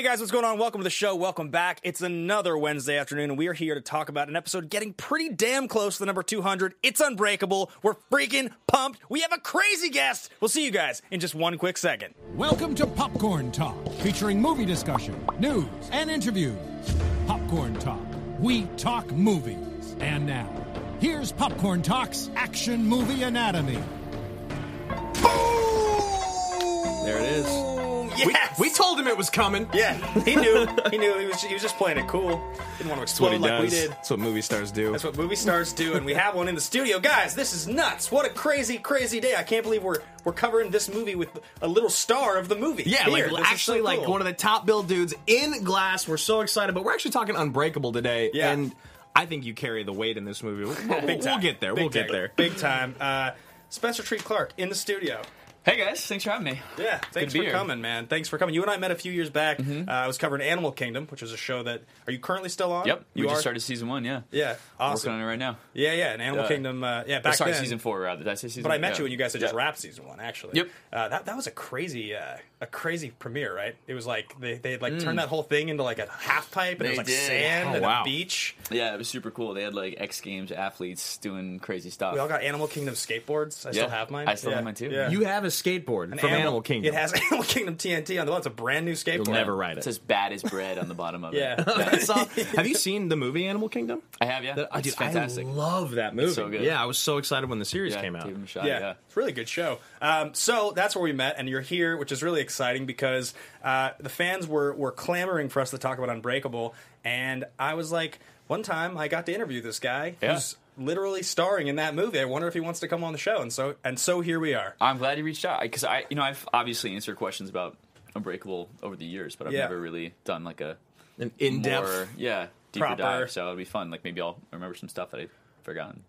Hey guys, what's going on? Welcome to the show. Welcome back. It's another Wednesday afternoon, and we are here to talk about an episode getting pretty damn close to the number 200. It's Unbreakable. We're freaking pumped. We have a crazy guest. We'll see you guys in just one quick second. Welcome to Popcorn Talk, featuring movie discussion, news, and interviews. Popcorn Talk, we talk movies. And now, here's Popcorn Talk's Action Movie Anatomy. There it is. Yes. We told him it was coming. yeah, he knew. He knew. He was. He was just playing it cool. Didn't want to explode like does. we did. That's what movie stars do. That's what movie stars do, and we have one in the studio, guys. This is nuts! What a crazy, crazy day! I can't believe we're we're covering this movie with a little star of the movie. yeah, Here, like actually, so like cool. one of the top build dudes in Glass. We're so excited, but we're actually talking Unbreakable today. Yeah. and I think you carry the weight in this movie. We'll, we'll- we'll get there. Big we'll get time. there. Big time. Uh, Spencer Treat Clark in the studio. Hey guys, thanks for having me. Yeah, thanks for here. coming, man. Thanks for coming. You and I met a few years back. Mm-hmm. Uh, I was covering Animal Kingdom, which is a show that. Are you currently still on? Yep, you we are. just started season one. Yeah, Yeah, working awesome. on it right now. Yeah, yeah. And Animal Uh, Kingdom. Uh, yeah, back sorry, then. season four rather. Did I say season? But I met yeah. you when you guys had just Yeah. wrapped season one. Actually. Yep. Uh, that that was a crazy, uh, a crazy premiere, right? It was like they they had like Mm. turned that whole thing into like a half pipe, and it was like did. sand Oh, and wow. a beach. Yeah, it was super cool. They had like X Games athletes doing crazy stuff. We all got Animal Kingdom skateboards. I still have mine. I still Yeah, have mine too. Yeah. You have a skateboard An from Animal, Kingdom. It has Animal Kingdom TNT on the one. It's a brand new skateboard. You'll never ride It's it. as bad as bread on the bottom of it. Yeah. Have you seen the movie Animal Kingdom? I have. Yeah, That- it's dude, fantastic. I love that movie. so good. Yeah, I was so excited when the series yeah, came out. Give him a shot. yeah, Yeah. it's a really good show. Um, so that's where we met, and you're here, which is really exciting because uh, the fans were were clamoring for us to talk about Unbreakable, and I was like, one time I got to interview this guy Yeah. who's literally starring in that movie. I wonder if he wants to come on the show, and so and so here we are. I'm glad you reached out because I, you know, I've obviously answered questions about Unbreakable over the years, but I've Yeah. never really done like a An in-depth. yeah, deeper Proper. dive. So it'll be fun. Like maybe I'll remember some stuff that I've forgotten.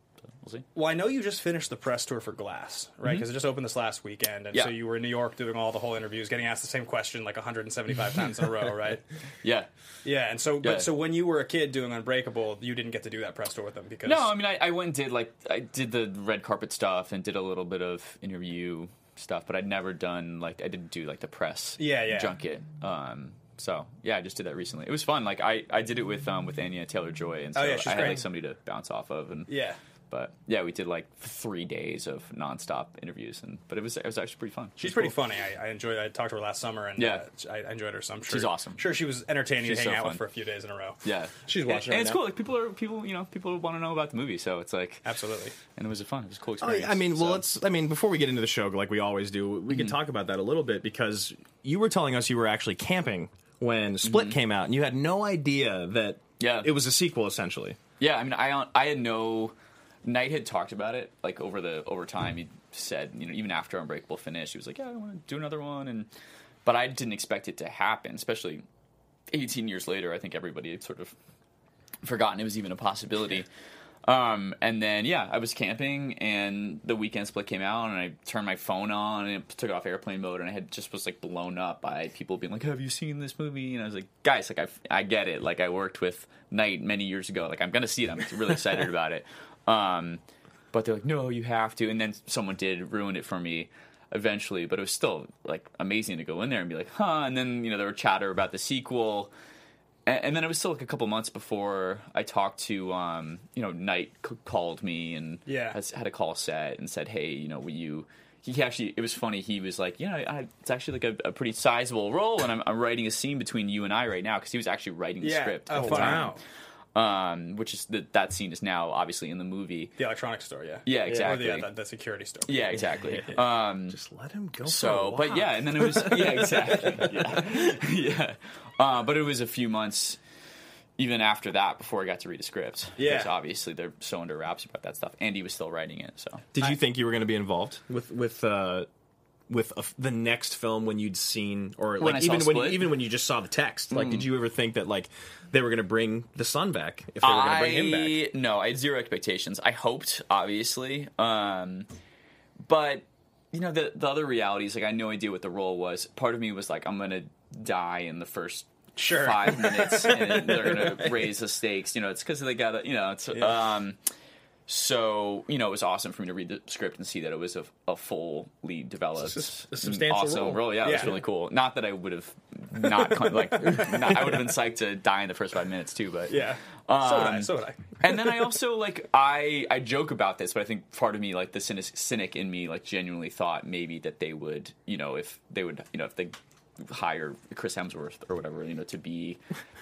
We'll see. Well, I know you just finished the press tour for Glass, right? Because it just opened this last weekend, and Mm-hmm. Yeah. so you were in New York doing all the whole interviews, getting asked the same question like 175 times in a row, right? Yeah. Yeah, and so Yeah. but so when you were a kid doing Unbreakable, you didn't get to do that press tour with them because No, I mean, I, I went and did like I did the red carpet stuff and did a little bit of interview stuff, but I'd never done like I didn't do like the press Yeah, yeah. junket. Um, so yeah, I just did that recently. It was fun. Like I, I did it with um with Anya Taylor Joy, and so Oh, yeah, I had like somebody to bounce off of, and yeah. But yeah, we did like three days of nonstop interviews, and but it was it was actually pretty fun. She's pretty cool. funny. I, I enjoyed. I talked to her last summer, and Yeah. uh, I I enjoyed her. So I'm sure She's awesome. Sure, she was entertaining She's to hang so out with for a few days in a row. Yeah, She's watching and, right it's now. cool. Like people are people, you know, people want to know about the movie, so it's like Absolutely. and it was a fun, it was a cool Oh, experience. I mean, well, so. let's. I mean, before we get into the show, like we always do, we can talk about that a little bit because you were telling us you were actually camping when Split came out, and you had no idea that Yeah. it was a sequel, essentially. Yeah, I mean, I I had no. Night had talked about it like over the over time. He said, you know, even after Unbreakable finished, he was like, "Yeah, I want to do another one," and but I didn't expect it to happen, especially 18 years later. I think everybody had sort of forgotten it was even a possibility. Um, and then yeah, I was camping, and the weekend split came out, and I turned my phone on, and it took off airplane mode, and I had just was like blown up by people being like, "Have you seen this movie?" And I was like, "Guys, like I, I get it. Like I worked with Night many years ago. Like I'm gonna see it. I'm really excited about it." Um, but they're like, "No, you have to." And then someone did ruin it for me eventually, but it was still like amazing to go in there and be like, "Huh?" And then you know there were chatter about the sequel and, and then it was still like a couple months before I talked to, um, you know, Night c- called me and Yeah. has, had a call set and said, hey, you know, will you? He actually, it was funny. He was like, yeah, I, it's actually like a, a pretty sizable role, and I'm, I'm writing a scene between you and I right now because he was actually writing the Yeah. script Oh, at the wow. time. Um, which is that that scene is now obviously in the movie. The electronics store, yeah. Yeah, Or exactly. the, the, the security store. Yeah, exactly. Um, Just let him go. so, but yeah, and then it was yeah, exactly. Yeah, yeah. Uh, but it was a few months even after that before I got to read a script. Yeah. because obviously they're so under wraps about that stuff. Andy was still writing it, so Did you think you were going to be involved with with uh, with a the next film when you'd seen, or When like even when you, even when you just saw the text? Like, did you ever think that like they were going to bring the son back if they were going to bring him back? No, I had zero expectations. I hoped, obviously, um, but you know the the other reality is like I had no idea what the role was. Part of me was like, I'm gonna die in the first Sure. five minutes, and they're gonna raise the stakes. You know, it's because they got to you know it's um. So you know, it was awesome for me to read the script and see that it was a, a full lead developed, a substantial awesome role. Yeah, it was really cool. Not that I would have not like not, I would have been psyched to die in the first five minutes too. But Yeah. so would I. Um, So would I. and then I also like I I joke about this, but I think part of me, like the cynic, cynic in me, like genuinely thought maybe that they would, you know, if they would, you know, if they hire Chris Hemsworth or whatever, you know, to be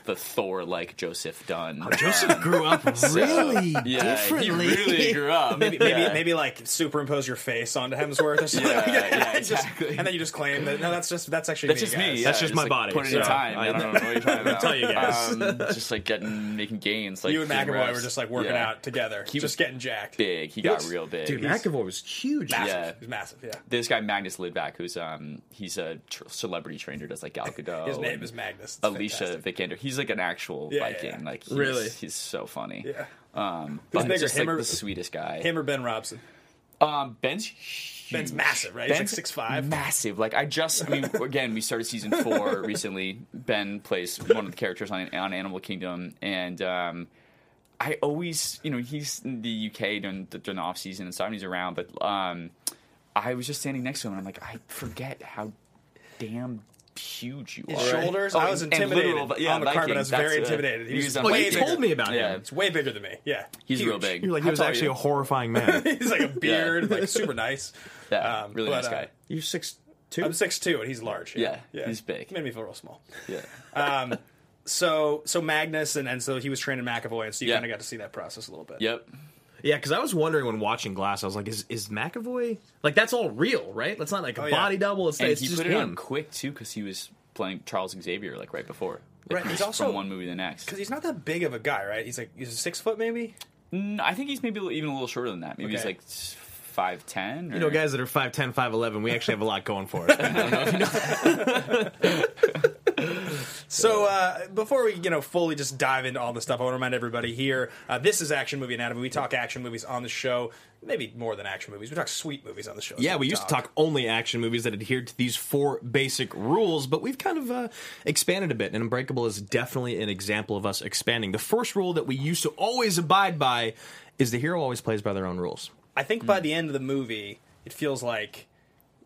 the Thor like Joseph Dunn. Joseph grew up really yeah, differently. he really grew up. Maybe, maybe, yeah. maybe like superimpose your face onto Hemsworth or something. Yeah, yeah, Just- exactly. and then you just claim that no, that's just that's actually That's me, just guys. me. That's yeah, just my like, body, Put it so in time. I- I, don't know what you're talking about. tell you guys. Um, just like getting making gains. Like you and McAvoy reps. were just like working Yeah. out together, He was just getting jacked. Big. He, He got looks- real big. Dude, McAvoy was huge. Massive. Yeah. He's massive. Yeah. this guy Magnus Lygdbäck, who's um he's a tr- celebrity trainer, does like Gal Gadot. His name is Magnus. It's Alicia fantastic. Vikander. He's like an actual Yeah, Viking. yeah. Like he's, Really? he's so funny. Yeah. Um, but bigger, just like or- the sweetest guy. Him or Ben Robson? Um, Ben's huge. Ben's massive, right? He's like Ben's 6'5". Massive. Like I just, I mean, again, we started season four recently. Ben plays one of the characters on on Animal Kingdom, and um, I always, you know, he's in the UK during the, during the off season and stuff. He's around, but um, I was just standing next to him, and I'm like, I forget how damn huge you His are. shoulders. Oh, I was and intimidated literal- yeah, on the carpet. Viking, I was that's, very uh, intimidated. He he was was on way you bigger. told me about Yeah. him. It's way bigger than me. Yeah, He's real Huge. big. You're like he How was tall are actually you? a horrifying man. He's like a beard, like super nice. Yeah, Um, really but, nice uh, guy. You're six two. I'm six two, and he's large. Yeah, he's big. He made me feel real small. Yeah. Um, so so Magnus and, and so he was training McAvoy, and so you Yeah. kind of got to see that process a little bit. Yep. Yeah, because I was wondering when watching Glass, I was like, is is McAvoy like that's all real, right? That's not like a Oh, yeah. body double. It's, And it's he just put it on him. quick too because he was playing Charles Xavier like right before. Like, Right, he's from also- one movie to the next. because he's not that big of a guy, right? He's like he's six foot maybe. Mm, I think he's maybe even a little shorter than that. Maybe he's Okay. like five ten. You know, guys that are 5'10", 5'11", we actually have a lot going for us. I don't know if you know. So uh, before we you know fully just dive into all the stuff, I want to remind everybody here: uh, this is Action Movie Anatomy. We talk action movies on the show, maybe more than action movies. We talk sweet movies on the show. Yeah, what we used to talk only action movies that adhered to these four basic rules, but we've kind of uh, expanded a bit, and Unbreakable is definitely an example of us expanding. The first rule that we used to always abide by is the hero always plays by their own rules. I think by the end of the movie, it feels like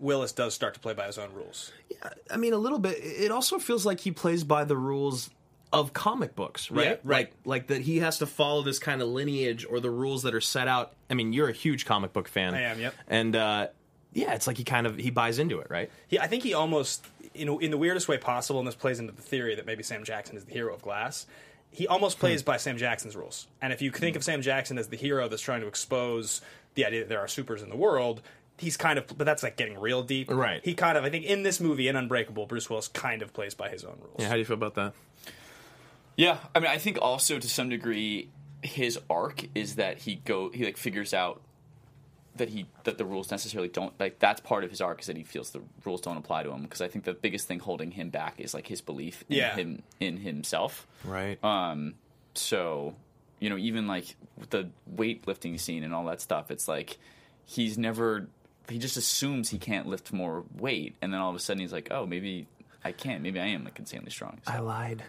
Willis does start to play by his own rules. Yeah, I mean, a little bit. It also feels like he plays by the rules of comic books, right? Yeah, right. Like, like that he has to follow this kind of lineage or the rules that are set out. I mean, you're a huge comic book fan. I am, yep. And uh, yeah, it's like he kind of he buys into it, right? He, I think he almost, in, in the weirdest way possible, and this plays into the theory that maybe Sam Jackson is the hero of Glass. He almost plays Hmm. by Sam Jackson's rules. And if you think of Sam Jackson as the hero that's trying to expose the idea that there are supers in the world, he's kind of, but that's like getting real deep. Right. He kind of, I think, in this movie, in Unbreakable, Bruce Willis kind of plays by his own rules. Yeah, how do you feel about that? Yeah, I mean, I think also to some degree, his arc is that he go he like figures out that he that the rules necessarily don't like that's part of his arc is that he feels the rules don't apply to him because I think the biggest thing holding him back is like his belief in Yeah. him in himself. Right. Um, so you know, even like with the weightlifting scene and all that stuff, it's like he's never he just assumes he can't lift more weight, and then all of a sudden he's like, oh, maybe I can, maybe I am like insanely strong. So, I lied.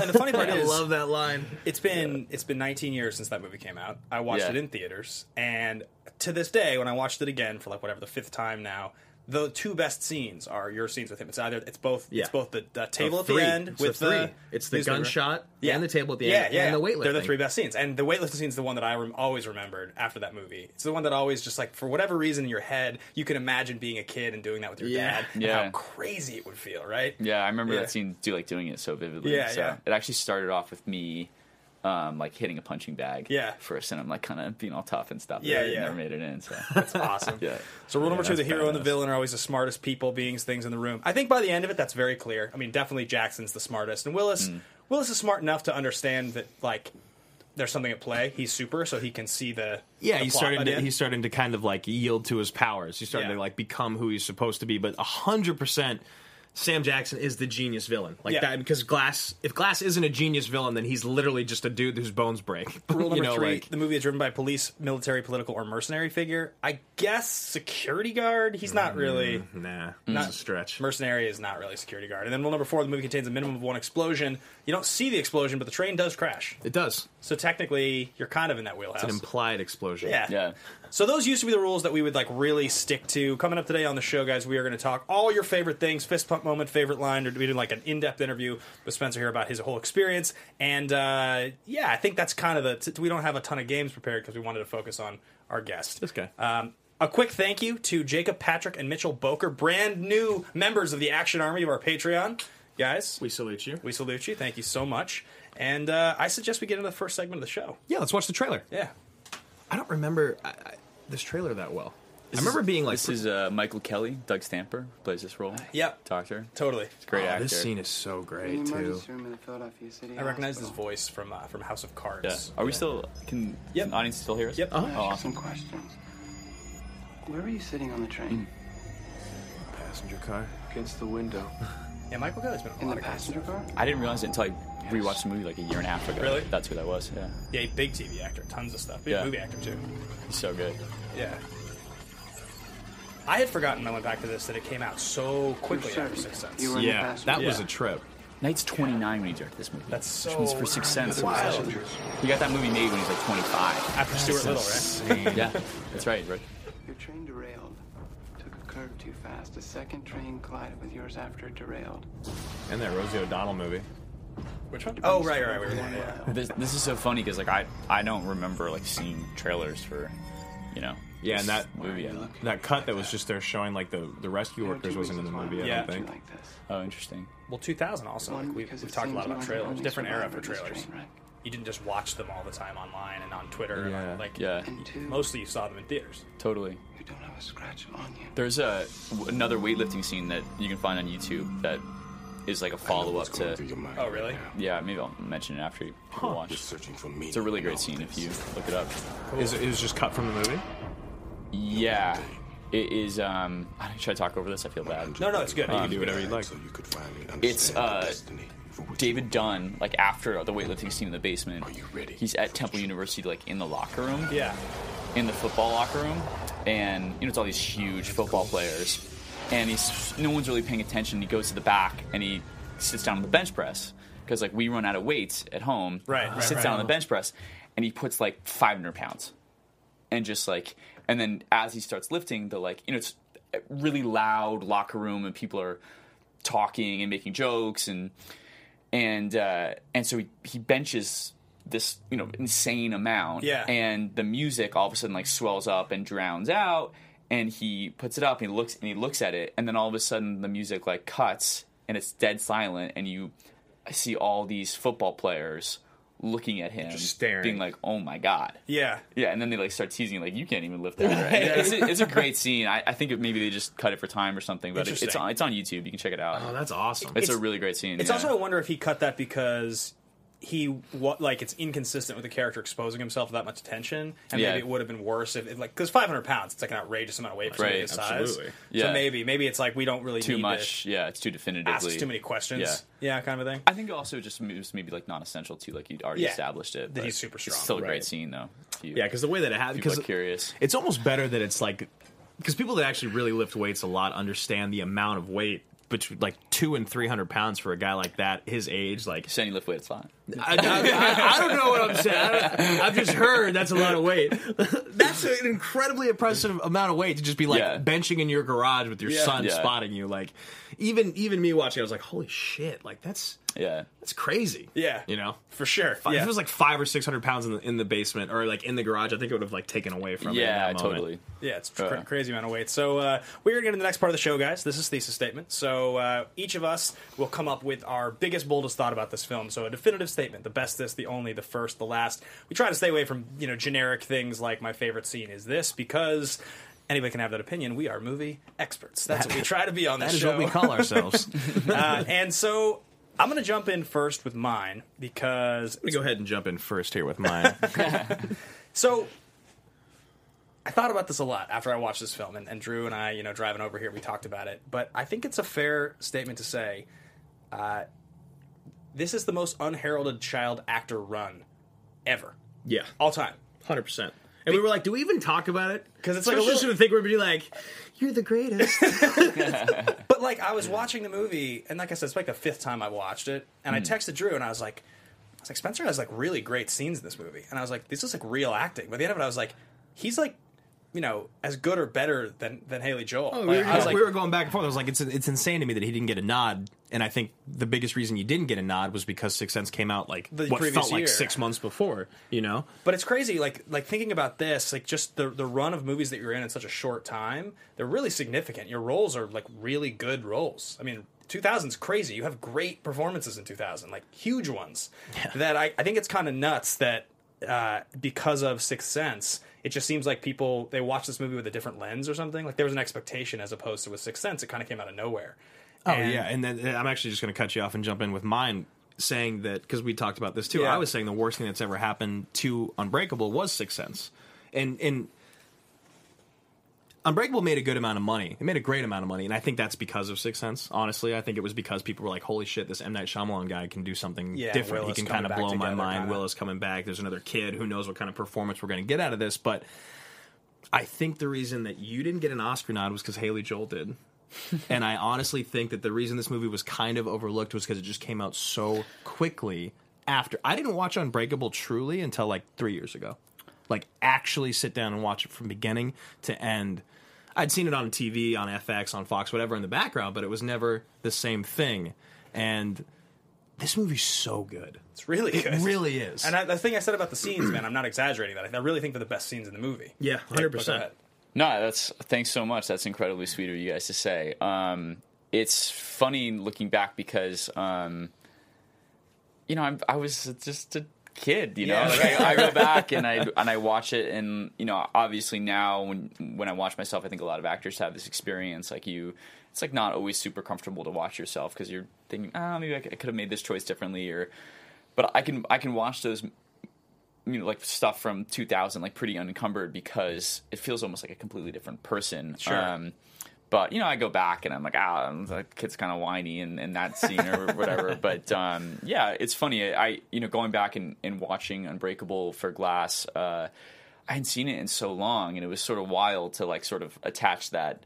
And the funny part I is, love that line. It's been it's been 19 years since that movie came out. I watched Yeah. it in theaters, and to this day, when I watched it again for like whatever the fifth time now, the two best scenes are your scenes with him. It's either it's both Yeah. it's both the, the table at three. the end It's with the three. the It's the newspaper. gunshot and the table at the end yeah, and the weightlifting. They're the three best scenes, and the weightlifting scene is the one that I rem- always remembered after that movie. It's the one that always just like for whatever reason in your head you can imagine being a kid and doing that with your Yeah. dad. and Yeah. how crazy it would feel, right? Yeah, I remember Yeah. that scene. Do like doing it so vividly. Yeah, so yeah. It actually started off with me, um, like hitting a punching bag. Yeah. First, and I'm like kind of being all tough and stuff. Yeah, I yeah. Never made it in. So That's awesome. Yeah. So rule number two: the hero and the villain are always the smartest people, beings, things in the room. I think by the end of it, that's very clear. I mean, definitely Jackson's the smartest, and Willis. Mm. Willis is smart enough to understand that like there's something at play. He's super, so he can see the Yeah, the he's plot starting to end. he's starting to kind of like yield to his powers. He's starting Yeah. to like become who he's supposed to be. But hundred percent, Sam Jackson is the genius villain. Like Yeah. that because Glass. If Glass isn't a genius villain, then he's literally just a dude whose bones break. Rule number you know, three: like the movie is driven by police, military, political, or mercenary figure. I guess security guard. He's not mm, really. nah, Not- a stretch. Mercenary is not really security guard. And then rule number four: the movie contains a minimum of one explosion. You don't see the explosion, but the train does crash. It does. So technically, you're kind of in that wheelhouse. It's an implied explosion. Yeah. yeah. So those used to be the rules that we would like really stick to. Coming up today on the show, guys, we are going to talk all your favorite things: fist pump moment, favorite line. Or we did like an in-depth interview with Spencer here about his whole experience. And uh, yeah, I think that's kind of the. T- we don't have a ton of games prepared because we wanted to focus on our guest. This guy. Um, a quick thank you to Jacob Patrick and Mitchell Boker, brand new members of the Action Army of our Patreon. Guys, We salute you. we salute you. Thank you so much. And uh, I suggest we get into the first segment of the show. Yeah, let's watch the trailer. Yeah. I don't remember I, I, this trailer that well. I remember being like, This is uh, Michael Kelly, Doug Stamper plays this role. Yep. Doctor. Totally. Great oh, actor. this scene is so In great the too. room in the Philadelphia City I recognize this Hospital. voice from uh, from House of Yeah. Cards. Are we still? Can Yep. can the audience still hear us? Yep. Oh, I'll ask you awesome. some questions. Where were you sitting on the train? Passenger car. Against the window. Yeah, Michael Kelly's been in a In lot the of passenger stuff. car? I didn't realize it until I rewatched the movie like a year and a half ago. Really? That's who that was. Yeah. Yeah, big TV actor, tons of stuff. Big Yeah. movie actor too. He's so good. Yeah. I had forgotten. I went back to this that it came out so quickly Sure. after Sixth Sense. You were in the Yeah, passenger that was a trip. Night's 29 when he directed this movie. That's Which means so for Sixth Sense. it wild. was- He got that movie made when he was like 25. after Stuart Little, right? yeah, that's right. Right. Your train derailed. Took a curve too fast. A second train collided with yours after it derailed. And that Rosie O'Donnell movie. Which one? Oh, right, right, right. right, yeah. This, this is so funny because like I I don't remember like seeing trailers for, you know. Yeah, and that movie. that cut that was just there showing like the the rescue workers wasn't in the movie. I Yeah. don't think. like this. Oh, interesting. Well, 2000 also. One, Like we, we've talked a lot about you are the trailers. Different era for survivor of this trailers. train. You didn't just watch them all the time online and on Twitter. Yeah. on, like, Yeah, two, mostly you saw them in theaters. totally. you don't have a scratch on you. There's a another weightlifting scene that you can find on YouTube that is like a follow up to. Oh, really? Yeah, maybe I'll mention it after you people watch. searching for me. It's a really great scene if you look it up. Is it, it was just cut from the movie? Yeah, it is. Um, should I talk over this? I feel bad. No, no, it's good. You can do whatever you'd like. So you could finally It's, understand uh, the destiny David Dunn, like after the weightlifting scene in the basement, Are you ready he's at Temple University, like in the locker room, Yeah. in the football locker room, and you know it's all these huge football players, and he's no one's really paying attention. He goes to the back and he sits down on the bench press because like we run out of weights at home. Right, He right, sits right. down on the bench press and he puts like 500 pounds, and just like and then as he starts lifting, the like you know it's a really loud locker room and people are talking and making jokes and and uh, and so he, he benches this you know insane amount Yeah. and the music all of a sudden like swells up and drowns out and he puts it up and he looks and he looks at it and then all of a sudden the music like cuts and it's dead silent and you see all these football players looking at him Just staring. being like oh my god Yeah. yeah, and then they like start teasing like you can't even lift that. Right? it's, a, it's a great scene. I, I think it, maybe they just cut it for time or something, but it, it's on it's on YouTube. You can check it out. Oh, that's awesome. it's, a really great scene. It's yeah. also I wonder if he cut that because he what like it's inconsistent with the character exposing himself to that much attention, and Yeah. maybe it would have been worse if, if like because 500 pounds, it's like an outrageous amount of weight for Right, his size. absolutely. So maybe maybe it's like we don't really too need much. Yeah, it's too to definitively. ask too many questions. Yeah. Yeah, kind of a thing. I think it also just moves maybe like non-essential too. Like you'd already Yeah, established it. that he's super strong, It's still a right. great scene though. You, yeah, because the way that it happened, people because are curious. it's almost better that it's like because people that actually really lift weights a lot understand the amount of weight between like two and three hundred pounds for a guy like that, his age. Like Saying you lift weights a lot. I, I- I- don't know what I'm saying. I, I've just heard that's a lot of weight. That's an incredibly impressive amount of weight to just be like Yeah. benching in your garage with your Yeah. son Yeah. spotting you. Like even even me watching, I was like, holy shit! Like that's Yeah, that's crazy. Yeah. you know. For sure. If Yeah. it was like five or six hundred pounds in the, in the basement or like in the garage, I think it would have like taken away from it. yeah, totally. Yeah, it's a Uh. cra- crazy amount of weight. So uh, we're going to get into the next part of the show, guys. This is thesis statement. So uh, each of us will come up with our biggest, boldest thought about this film. So a definitive statement: the best, this, the only, the first, the last. We try to stay away from you know generic things like my favorite scene is this because. Anybody can have that opinion. We are movie experts. That's what we try to be on this That is show. what we call ourselves. Uh, and so I'm going to jump in first with mine because gonna go ahead and jump in first here with mine. So I thought about this a lot after I watched this film, and, and Drew and I, you know, driving over here, we talked about it. But I think it's a fair statement to say uh, this is the most unheralded child actor run ever, yeah, all time. hundred percent. And we were like, do we even talk about it? Because it's like a Especially little- to think we'd be like, you're the greatest. But like, I was watching the movie, and like I said, it's like the fifth time I watched it, and I hmm. texted Drew, and I was like, I was like, Spencer has like really great scenes in this movie, and I was like, this is like real acting. By the end of it, I was like, he's like you know, as good or better than than Haley Joel. Oh, Like, we, were, I was like, we were going back and forth. I was like, it's it's insane to me that he didn't get a nod. And I think the biggest reason you didn't get a nod was because Sixth Sense came out like The what felt like six months before. You know, But it's crazy, like like thinking about this, like just the the run of movies that you're in in such a short time. They're really significant. Your roles are like really good roles. I mean, 2000's crazy. You have great performances in 2000, like huge ones. That I I think it's kind of nuts that uh, because of Sixth Sense, it just seems like people they watch this movie with a different lens or something. Like there was an expectation as opposed to with Sixth Sense, it kind of came out of nowhere. Oh yeah, and then uh, I'm actually just going to cut you off and jump in with mine, saying that because we talked about this too. Yeah. I was saying the worst thing that's ever happened to Unbreakable was Sixth Sense, and and Unbreakable made a good amount of money. It made a great amount of money, and I think that's because of Sixth Sense. Honestly, I think it was because people were like, "Holy shit, this M Night Shyamalan guy can do something Yeah, different. He can kind of blow my mind. kinda. Willis coming back. There's another kid. Who knows what kind of performance we're going to get out of this?" But I think the reason that you didn't get an Oscar nod was because Haley Joel did. and I honestly think that the reason this movie was kind of overlooked was because it just came out so quickly after. I didn't watch Unbreakable truly until like three years ago. Like, actually sit down and watch it from beginning to end. I'd seen it on TV, on FX, on Fox, whatever in the background, but it was never the same thing. And this movie's so good. It's really good. It good. really is. And I, the thing I said about the scenes, man, I'm not exaggerating that. I really think they're the best scenes in the movie. Yeah, But go 100%. ahead. No, that's thanks so much. That's incredibly sweet of you guys to say. Um, it's funny looking back because um, you know I'm, I was just a kid. You know, Yeah. like I, I go back and I and I watch it, and you know, obviously now when when I watch myself, I think a lot of actors have this experience. Like you, it's like not always super comfortable to watch yourself because you're thinking, ah, maybe I could, I could have made this choice differently, or but I can I can watch those you know like stuff from 2000 like pretty unencumbered because it feels almost like a completely different person. Sure. um but you know i go back and i'm like ah that kid's kind of whiny in, in that scene or whatever. But um yeah it's funny. I you know going back and, and watching unbreakable for glass uh i hadn't seen it in so long and it was sort of wild to like sort of attach that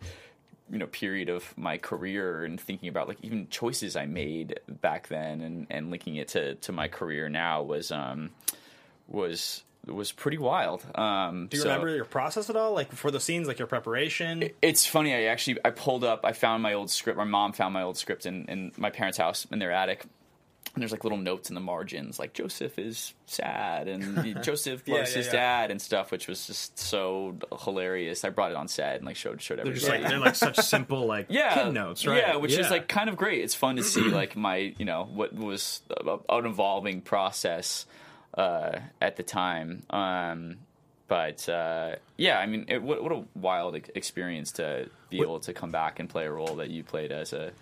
you know period of my career and thinking about like even choices I made back then and and linking it to to my career now was um was was pretty wild. Um, Do you so- remember your process at all? Like for the scenes, like your preparation? It's funny. I actually I pulled up. I found my old script. My mom found my old script in, in my parents' house in their attic. And there's like little notes in the margins, like Joseph is sad and Joseph Yeah, loves yeah, his yeah. dad and stuff, which was just so hilarious. I brought it on set and like showed showed everybody. They're just like they're like such simple like yeah, kid notes, right? Yeah, which is like kind of great. It's fun to see like my you know what was an evolving process uh, at the time. Um, but uh, yeah, I mean, it, what, what a wild experience to be able to come back and play a role that you played as a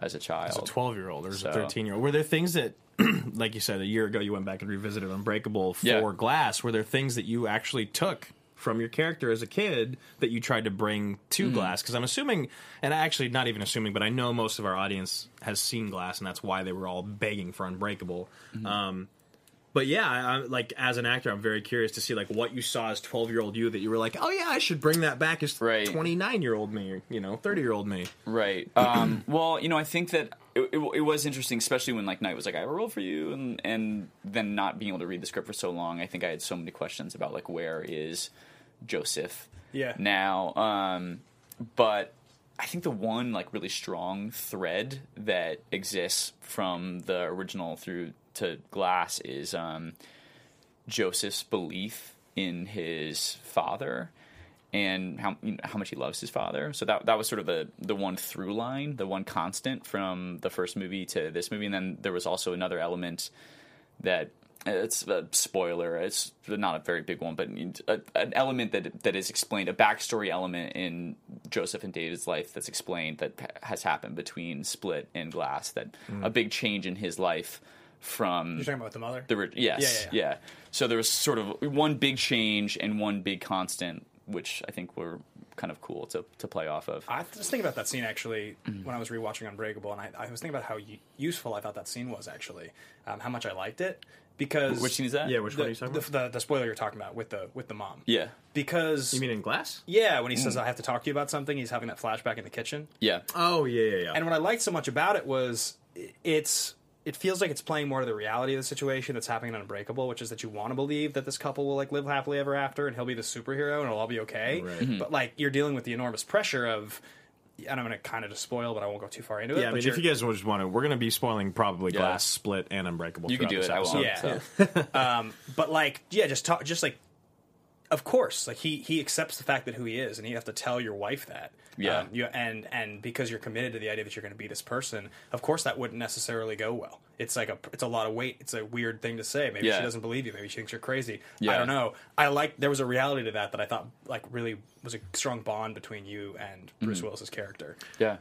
as a child. as a 12 year old or as So- a 13 year old were there things that like you said a year ago you went back and revisited unbreakable for Yeah. glass were there things that you actually took from your character as a kid that you tried to bring to Mm-hmm. glass because i'm assuming and actually not even assuming but i know most of our audience has seen glass and that's why they were all begging for unbreakable Mm-hmm. um, but yeah, I, I'm like as an actor, I'm very curious to see like what you saw as 12 year old you that you were like, oh yeah, I should bring that back as Right. 29 year old me, or, you know, 30 year old me. Right. Um, well, you know, I think that it, it, it was interesting, especially when like Night was like, "I have a role for you," and and then not being able to read the script for so long. I think I had so many questions about like where is Joseph Yeah. now. Um, but I think the one like really strong thread that exists from the original through to Glass is um, Joseph's belief in his father and how you know, how much he loves his father. So that that was sort of the the one through line, the one constant from the first movie to this movie, and then there was also another element that it's a spoiler. It's not a very big one, but a, an element that that is explained, a backstory element in Joseph and David's life that's explained that has happened between Split and Glass. That a big change in his life from You're talking about the mother? the ri- yes, Yeah, yeah, yeah, So there was sort of one big change and one big constant, which I think were kind of cool to to play off of. I was thinking about that scene actually Mm-hmm. when I was rewatching Unbreakable, and I, I was thinking about how u- useful I thought that scene was actually, um, how much I liked it because Which scene is that? Yeah, which the, one are you talking the, about? the, the spoiler you're talking about with the with the mom. Yeah, because You mean in glass? yeah, when he Mm. says I have to talk to you about something, he's having that flashback in the kitchen. yeah, Oh yeah, yeah, yeah. And what I liked so much about it was it's it feels like it's playing more to the reality of the situation that's happening in Unbreakable, which is that you want to believe that this couple will like live happily ever after, and he'll be the superhero, and it'll all be okay. Right. But like you're dealing with the enormous pressure of, and I'm going to kind of just spoil, but I won't go too far into it. Yeah, I but mean, if you're- guys just want to, we're going to be spoiling probably Yeah. Glass, Split, and Unbreakable. You can do this it. I won't. Yeah. so. um, but like, yeah, just talk, just like, of course, like he he accepts the fact that who he is, and you have to tell your wife that. Yeah. Um, you, and and because you're committed to the idea that you're going to be this person, of course that wouldn't necessarily go well. It's like a it's a lot of weight. It's a weird thing to say. Maybe she doesn't believe you. Maybe she thinks you're crazy. Yeah. I don't know. I like there was a reality to that that I thought like really was a strong bond between you and Mm-hmm. Bruce Willis's character. Yeah.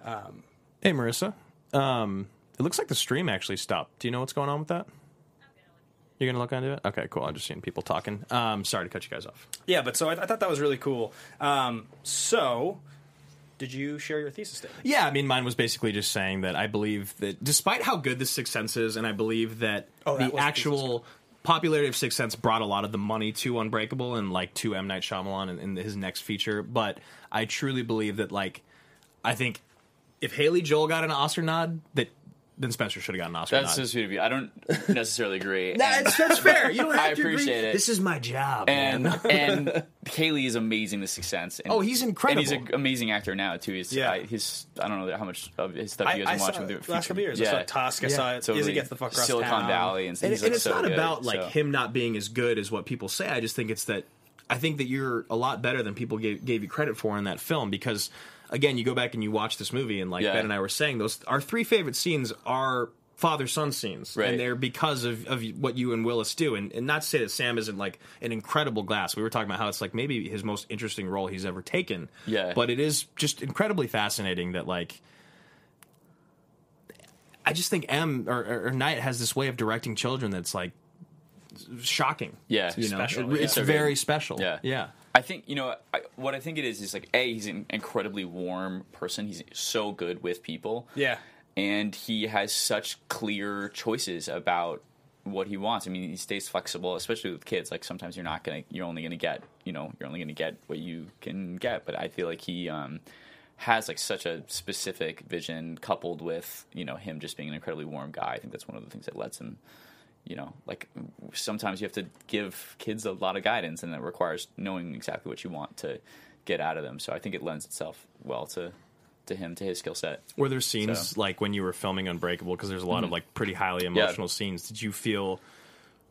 Hey, Marissa. Um, it looks like the stream actually stopped. Do you know what's going on with that? You're gonna look into it. Okay, cool. I'm just seeing people talking. Um, sorry to cut you guys off. Yeah, but so I, I thought that was really cool. Um, so, did you share your thesis statement? Yeah, I mean, mine was basically just saying that I believe that despite how good the Sixth Sense is, and I believe that Oh, that the was the actual popularity of Sixth Sense brought a lot of the money to Unbreakable and like to M Night Shyamalan in, in his next feature. But I truly believe that like I think if Haley Joel got an Oscar nod, that then Spencer should have gotten an Oscar That's nod. so sweet of you. I don't necessarily agree. And- that's, that's fair. You don't I have to agree. appreciate it. This is my job, and man. and Haley is amazing. The Sixth Sense. And, Oh, he's incredible. And he's an amazing actor now too. He's, Yeah. I, his I don't know how much of his stuff you guys I been saw watching. it with the last couple years. I saw Tusk. I Yeah, saw it. Totally. Izzy gets the fuck across Silicon town. Valley and, and, and like it's so not good, about like so. him not being as good as what people say. I just think it's that I think that you're a lot better than people gave, gave you credit for in that film because again, you go back and you watch this movie and like Yeah. Ben and I were saying, those our three favorite scenes are father son scenes Right. and they're because of, of what you and Willis do and, and not to say that Sam isn't like an incredible glass we were talking about how it's like maybe his most interesting role he's ever taken Yeah. but it is just incredibly fascinating that like I just think M or, or, or Night has this way of directing children that's like shocking. Yeah. you know, Special, It- yeah. it's So very special. Yeah. yeah. I think you know I, what I think it is is like a he's an incredibly warm person. He's so good with people. Yeah. and he has such clear choices about what he wants. I mean, he stays flexible, especially with kids. Like sometimes you're not gonna, you're only gonna get, you know, you're only gonna get what you can get. But I feel like he um, has like such a specific vision, coupled with you know him just being an incredibly warm guy. I think that's one of the things that lets him. You know, like sometimes you have to give kids a lot of guidance, and that requires knowing exactly what you want to get out of them. So I think it lends itself well to to him, to his skill set. Were there scenes So- Mm-hmm. like when you were filming Unbreakable? Because there's a lot of like pretty highly emotional scenes. Did you feel?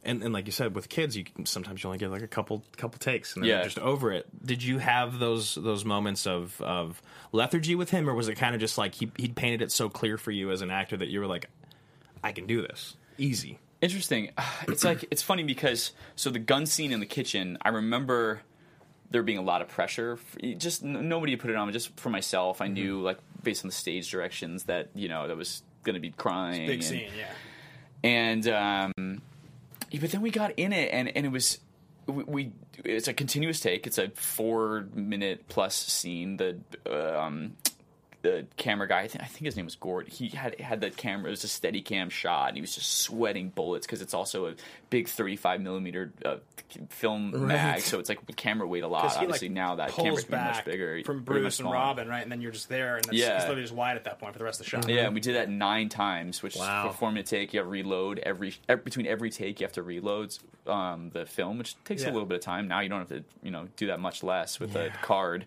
And, and like you said, with kids, you can, sometimes you only get like a couple couple takes, and then Yeah. you're just over it. Did you have those those moments of of lethargy with him, or was it kind of just like he he painted it so clear for you as an actor that you were like, I can do this easy. Interesting. It's like it's funny because so the gun scene in the kitchen, I remember there being a lot of pressure. Just n- nobody put it on, just for myself, Mm-hmm. I knew like based on the stage directions that you know that was going to be crying. Big and, scene, yeah. and um, but then we got in it, and and it was we, we it's a continuous take. It's a four minute plus scene. The um, the camera guy, I think, I think his name was Gord. He had had the camera. It was a steady cam shot, and he was just sweating bullets because it's also a big thirty five millimeter uh, film mag, so it's like the camera weight a lot. Obviously like, now that camera's been much bigger from Bruce and. Robin, right? And then you're just there, and it's, Yeah. it's literally just wide at that point for the rest of the shot. Yeah, and we did that nine times, which Wow. is for four minute take. You have to reload every, every between every take. You have to reload um, the film, which takes Yeah. a little bit of time. Now you don't have to, you know, do that much less with a card.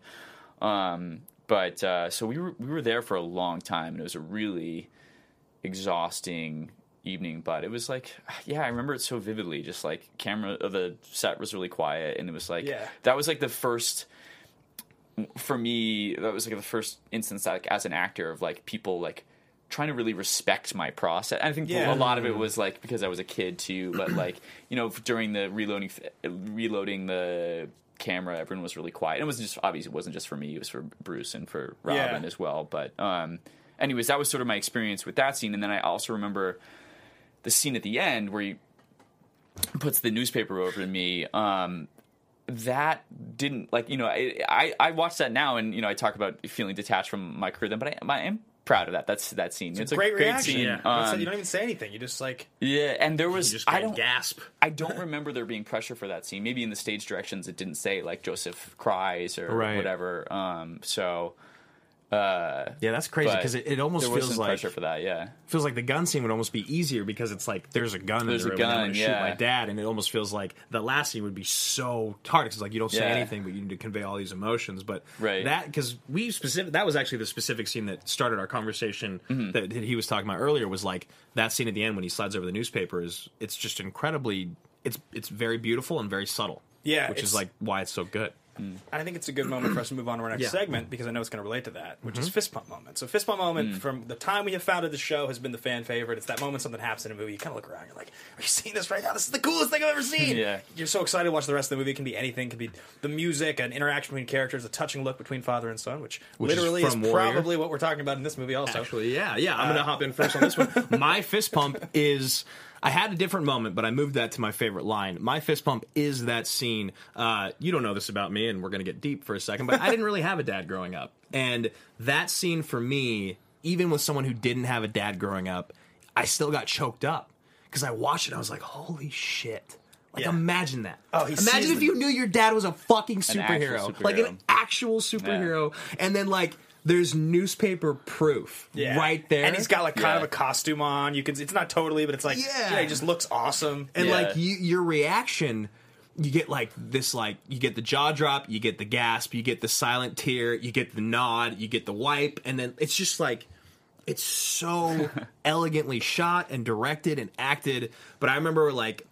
Um, but uh, so we were we were there for a long time, and it was a really exhausting evening. But it was like, yeah, I remember it so vividly. Just like camera, uh, the set was really quiet, and it was like Yeah. that was like the first for me, that was like the first instance, like as an actor, of like people like trying to really respect my process. I think Yeah. a lot of it was like because I was a kid too, but like you know during the reloading, reloading the camera, everyone was really quiet. And it wasn't just obviously it wasn't just for me; it was for Bruce and for Robin Yeah. as well. But um, anyways, that was sort of my experience with that scene. And then I also remember the scene at the end where he puts the newspaper over to me. Um, that didn't like you know I, I I watch that now and you know I talk about feeling detached from my career then but I, I am proud of that that's that scene it's, Great a great reaction. scene Yeah. You don't Um, you don't even say anything. You just like yeah and there was You just I don't gasp. I don't remember there being pressure for that scene maybe in the stage directions it didn't say like Joseph cries or Right. whatever um so yeah, that's crazy because it, it almost feels like pressure for that. Yeah, feels like the gun scene would almost be easier because it's like there's a gun There's in a the room and I'm gun, gonna shoot my dad, and it almost feels like the last scene would be so hard because like you don't say Yeah. anything, but you need to convey all these emotions. But Right. that because we specific that was actually the specific scene that started our conversation Mm-hmm. that he was talking about earlier was like that scene at the end when he slides over the newspaper is it's just incredibly it's it's very beautiful and very subtle. Yeah, which is like why it's so good. I think it's a good moment for us to move on to our next Yeah. segment because I know it's going to relate to that, which Mm-hmm. is fist pump moment. So fist pump moment Mm. from the time we have founded the show has been the fan favorite. It's that moment something happens in a movie. You kind of look around, you're like, "Are you seeing this right now? This is the coolest thing I've ever seen." Yeah. You're so excited to watch the rest of the movie. It can be anything. It can be the music, an interaction between characters, a touching look between father and son, which, Which is literally is, from Warrior. probably what we're talking about in this movie. Also, Actually, yeah, yeah. I'm gonna hop in first on this one. My fist pump is. I had a different moment, but I moved that to my favorite line. My fist pump is that scene. Uh, you don't know this about me, and we're gonna get deep for a second, but I didn't really have a dad growing up, and that scene for me, even with someone who didn't have a dad growing up, I still got choked up because I watched it. I was like, "Holy shit!" Like, Yeah. imagine that. Oh, imagine if you knew your dad was a fucking actual superhero, like an actual superhero, and then like. There's newspaper proof Yeah. right there. and he's got like kind Yeah. of a costume on. You can, it's not totally, but it's like, Yeah. yeah, he just looks awesome. and Yeah. like you, your reaction you get like this like you get the jaw drop you get the gasp you get the silent tear you get the nod you get the wipe and then it's just like it's so elegantly shot and directed and acted but i remember like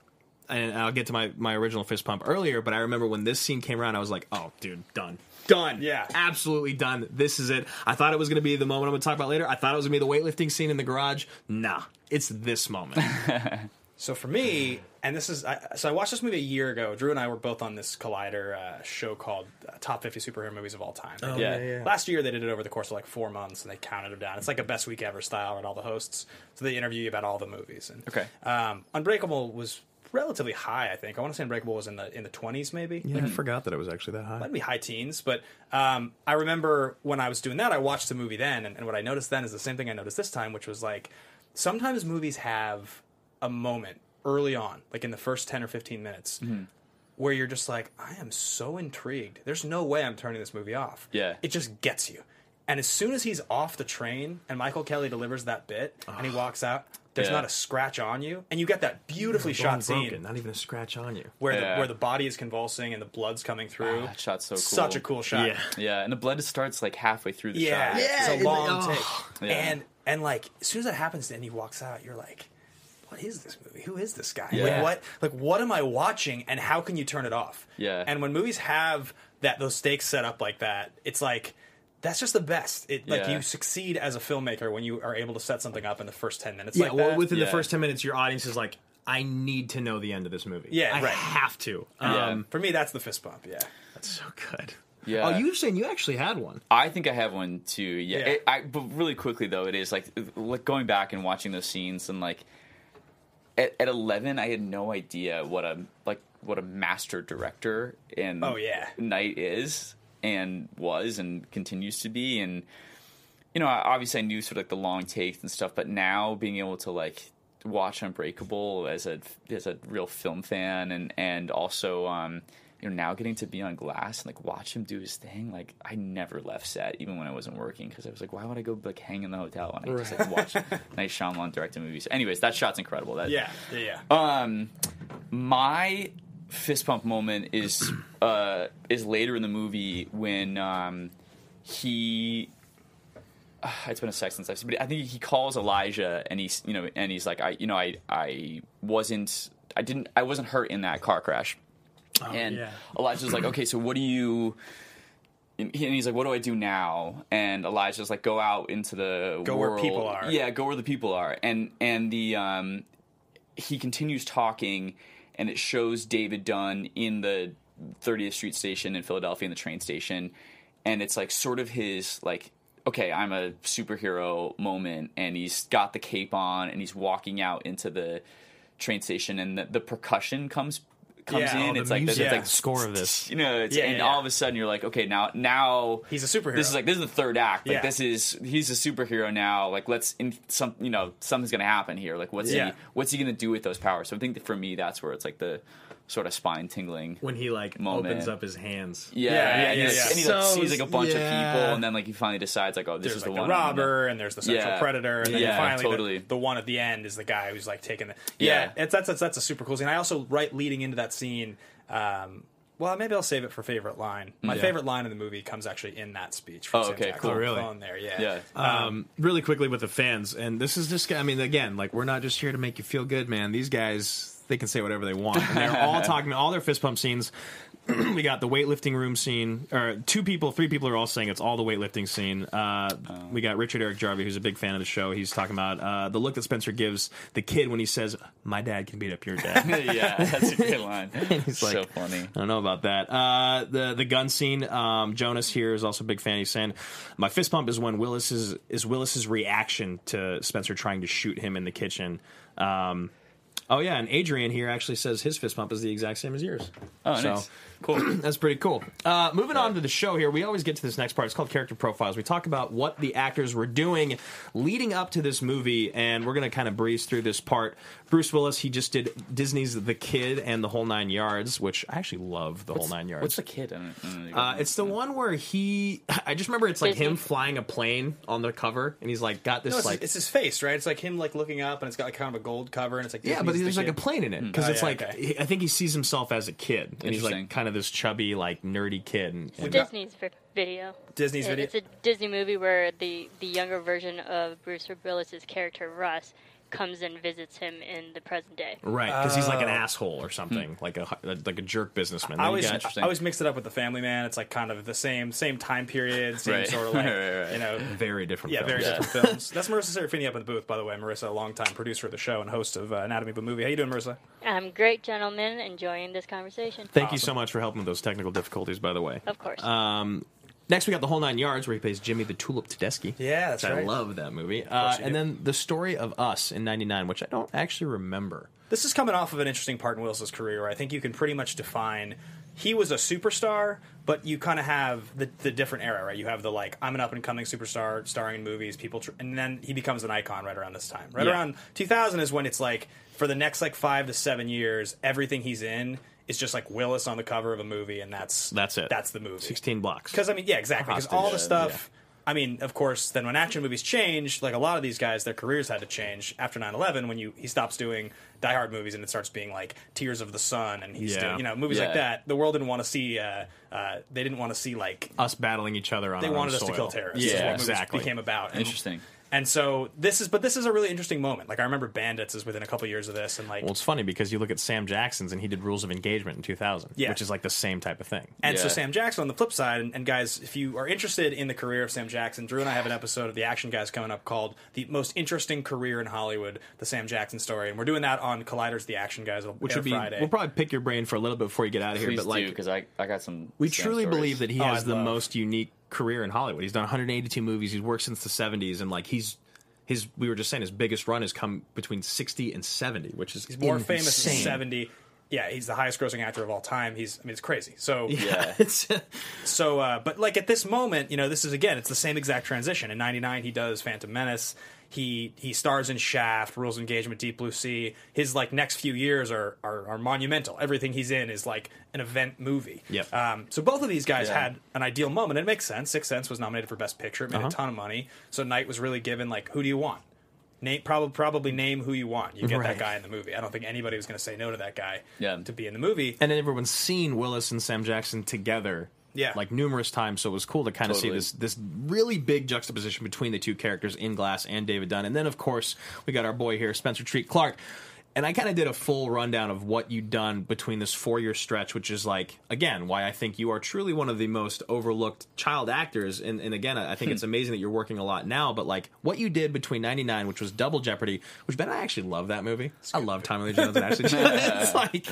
and i'll get to my my original fist pump earlier but i remember when this scene came around i was like oh dude done done Yeah. absolutely done this is it i thought it was going to be the moment i'm going to talk about later i thought it was going to be the weightlifting scene in the garage nah it's this moment So for me, and this is, I, so I watched this movie a year ago. Drew and I were both on this Collider uh, show called uh, Top 50 Superhero Movies of All Time. They did- yeah, yeah. Last year they did it over the course of like four months, and they counted them down. It's like a best week ever style, and all the hosts, so they interview you about all the movies. And, Okay. um, Unbreakable was relatively high. I think I want to say Unbreakable was in the in the 20s, maybe. yeah i forgot that it was actually that high might be high teens, but um, I remember when I was doing that, I watched the movie then, and, and what I noticed then is the same thing I noticed this time, which was like sometimes movies have a moment early on, like in the first 10 or 15 minutes, Mm-hmm. where you're just like, I am so intrigued. There's no way I'm turning this movie off. Yeah. It just gets you. And as soon as he's off the train and Michael Kelly delivers that bit and he walks out, there's Yeah. not a scratch on you. And you get that beautifully shot Bone scene broken, not even a scratch on you. where the where the body is convulsing and the blood's coming through. Ah, that shot's so Such a cool shot. Yeah. Yeah, and the blood starts like halfway through the Yeah, shot. Yeah, it's a long oh. take. Yeah. And and like as soon as that happens, and he walks out, you're like, "What is this movie? Who is this guy? Yeah. Like what? Like what am I watching? And how can you turn it off? Yeah. And when movies have that those stakes set up like that, it's like that's just the best. It like Yeah. you succeed as a filmmaker when you are able to set something up in the first ten minutes. Yeah, like well, that. within the Yeah. first ten minutes, your audience is like, "I need to know the end of this movie. Yeah, I right. have to." Yeah. Um, for me, that's the fist bump. Yeah. that's so good. Yeah. Oh, you were saying you actually had one. I think I have one too. Yeah. Yeah. It, I, but really quickly though, it is like, like going back and watching those scenes and like at, at eleven, I had no idea what a like what a master director and Oh, yeah. Night is and was and continues to be and you know obviously I knew sort of like the long takes and stuff, but now being able to like watch Unbreakable as a as a real film fan and and also um you know now getting to be on glass and like watch him do his thing like I never left set even when I wasn't working because I was like why would I go like hang in the hotel and I just like watch Night Shyamalan directed movies anyways that shot's incredible that Yeah. Yeah. um, my fist pump moment is uh is later in the movie when um he. uh, it's been a sec since I've seen, but I think he calls Elijah and he's you know and he's like I you know I I wasn't I didn't I wasn't hurt in that car crash, and yeah. Elijah's like okay so what do you. And he's like, "What do I do now?" And Elijah's like, "Go out into the Go where people are. Yeah, go where the people are." And and the um, he continues talking, and it shows David Dunn in the 30th Street station in Philadelphia, in the train station, and it's like sort of his like, okay, I'm a superhero moment, and he's got the cape on, and he's walking out into the train station, and the, the percussion comes comes Yeah. in. The it's like this, music. it's Yeah. like score of this. you know, it's, Yeah, and yeah, all of a sudden you're like, okay, now now He's a superhero. This is like this is the third act. Like Yeah. this is he's a superhero now. Like let's in some you know something's gonna happen here. Like what's Yeah. he what's he gonna do with those powers? So I think that for me that's where it's like the sort of spine tingling. when he like Moment. opens up his hands. Yeah, Yeah, yeah, and, he, yeah, like, yeah. and he like So- sees like a bunch yeah. of people, and then like he finally decides like, oh, this there's is like the the, one. I'm robber and there's the sexual Yeah. predator and then Yeah, finally the- totally. the, one at the end is the guy who's like taking the Yeah. yeah, it's that's, that's that's a super cool scene. I also right leading into that scene. Um, well, maybe I'll save it for favorite line. My Yeah. favorite line in the movie comes actually in that speech. From Oh, Sam okay, Jackson cool. on the Really? phone there, yeah, Yeah. um, really quickly with the fans, and this is just, I mean, again, like we're not just here to make you feel good, man. These guys, they can say whatever they want. And they're all talking, all their fist pump scenes. we got the weightlifting room scene, or two people, three people are all saying it's all the weightlifting scene. Uh, We got Richard Eric Jarvie, who's a big fan of the show. He's talking about uh, the look that Spencer gives the kid when he says, "My dad can beat up your dad." yeah, that's a good line. He's so funny. I don't know about that. Uh, the the gun scene. Um, Jonas here is also a big fan. He's saying, "My fist pump is when Willis is is Willis's reaction to Spencer trying to shoot him in the kitchen." Um, oh yeah, and Adrian here actually says his fist pump is the exact same as yours. Oh, So- nice. Cool. That's pretty cool. Uh, moving on to the show here, we always get to this next part. It's called character profiles. We talk about what the actors were doing leading up to this movie, and we're going to kind of breeze through this part. Bruce Willis, he just did Disney's The Kid and the whole nine yards, which I actually love the whole nine yards. What's the kid? I don't, I don't know. Uh, it's the one where he. I just remember it's like Disney. him flying a plane on the cover, and he's like got this No, it's, like it's his face, right? It's like him like looking up, and it's got like kind of a gold cover, and it's like yeah, but Disney's there's the like a kid. plane in it because Oh, it's yeah, like okay. he- I think he sees himself as a kid, and he's like Interesting. kind of this chubby, like nerdy kid. And, and- Disney's vi- video. Disney's It- video. It's a Disney movie where the the younger version of Bruce Willis's character Russ comes and visits him in the present day. Right, because he's like an Oh. asshole or something, like a like a jerk businessman. I Then you always, got- Interesting. I always mix it up with the Family Man. It's like kind of the same same time period, same Right. sort of like Right, right. you know. very different. Yeah, very films. different films. That's Marissa Serafini up in the booth, by the way. Marissa, a longtime producer of the show and host of uh, Anatomy of a Movie. How you doing, Marissa? Um, great gentlemen, enjoying this conversation. Thank you so much for helping with those technical difficulties, by the way. Of course. Um, next, we got the whole nine yards, where he plays Jimmy the Tulip Tedeschi. Yeah, that's which I love that movie. Uh, and do. then the story of Us in '99, which I don't actually remember. This is coming off of an interesting part in Willis's career where I think you can pretty much define he was a superstar, but you kind of have the, the different era, right? You have the like I'm an up and coming superstar starring in movies, people, tr- and then he becomes an icon right around this time. Right Yeah. around 2000 is when it's like for the next like five to seven years, everything he's in is just like Willis on the cover of a movie, and that's That's it. That's the movie. Sixteen blocks. Because I mean, yeah, exactly. Because all the stuff. I mean, of course, then when action movies changed, like a lot of these guys, their careers had to change after 9-11 when you he stops doing Die Hard movies and it starts being like Tears of the Sun and he's Yeah. doing, you know movies like that. The world didn't want to see. Uh, uh, they didn't want to see like us battling each other on they our wanted own us to kill terrorists. Yeah, is what movies exactly. became about. And, Interesting. And so this is, but this is a really interesting moment. Like I remember Bandits is within a couple years of this, and like Well, it's funny because you look at Sam Jackson's and he did Rules of Engagement in 2000, Yeah. which is like the same type of thing. And so Sam Jackson on the flip side, and, and guys, if you are interested in the career of Sam Jackson, Drew and I have an episode of the Action Guys coming up called "The Most Interesting Career in Hollywood: The Sam Jackson Story," and we're doing that on Collider's The Action Guys, uh, Which would be, Friday. we'll probably pick your brain for a little bit before you get out of here. Please but like, because I, I got some. we Sam truly stories. believe that he Oh, has I'd the love- most unique career in Hollywood. He's done 182 movies. He's worked since the 70s, and like he's his. We were just saying his biggest run has come between 60 and 70, which is he's more famous insane. than seventy. Yeah, he's the highest grossing actor of all time. He's, I mean, it's crazy. So, Yeah. it's so, uh, but like at this moment, you know, this is again, it's the same exact transition. In '99, he does Phantom Menace. He he stars in Shaft, Rules of Engagement, Deep Blue Sea. His like next few years are are, are monumental. Everything he's in is like an event movie. Yep. Um, so both of these guys Yeah. had an ideal moment. It makes sense. Sixth Sense was nominated for Best Picture. It made Uh-huh. a ton of money. So Night was really given like, who do you want? Name probably probably name who you want. You get Right. that guy in the movie. I don't think anybody was going to say no to that guy Yeah. to be in the movie. and then everyone's seen Willis and Sam Jackson together. Yeah. like numerous times, so it was cool to kind of see this this really big juxtaposition between the two characters in Glass and David Dunn, and then of course we got our boy here, Spencer Treat Clark, and I kind of did a full rundown of what you'd done between this four year stretch, which is like again why I think you are truly one of the most overlooked child actors, and, and again I think it's amazing that you're working a lot now, but like what you did between '99, which was Double Jeopardy, which Ben I actually love that movie. I love Tommy Lee Jones and Ashley it's like,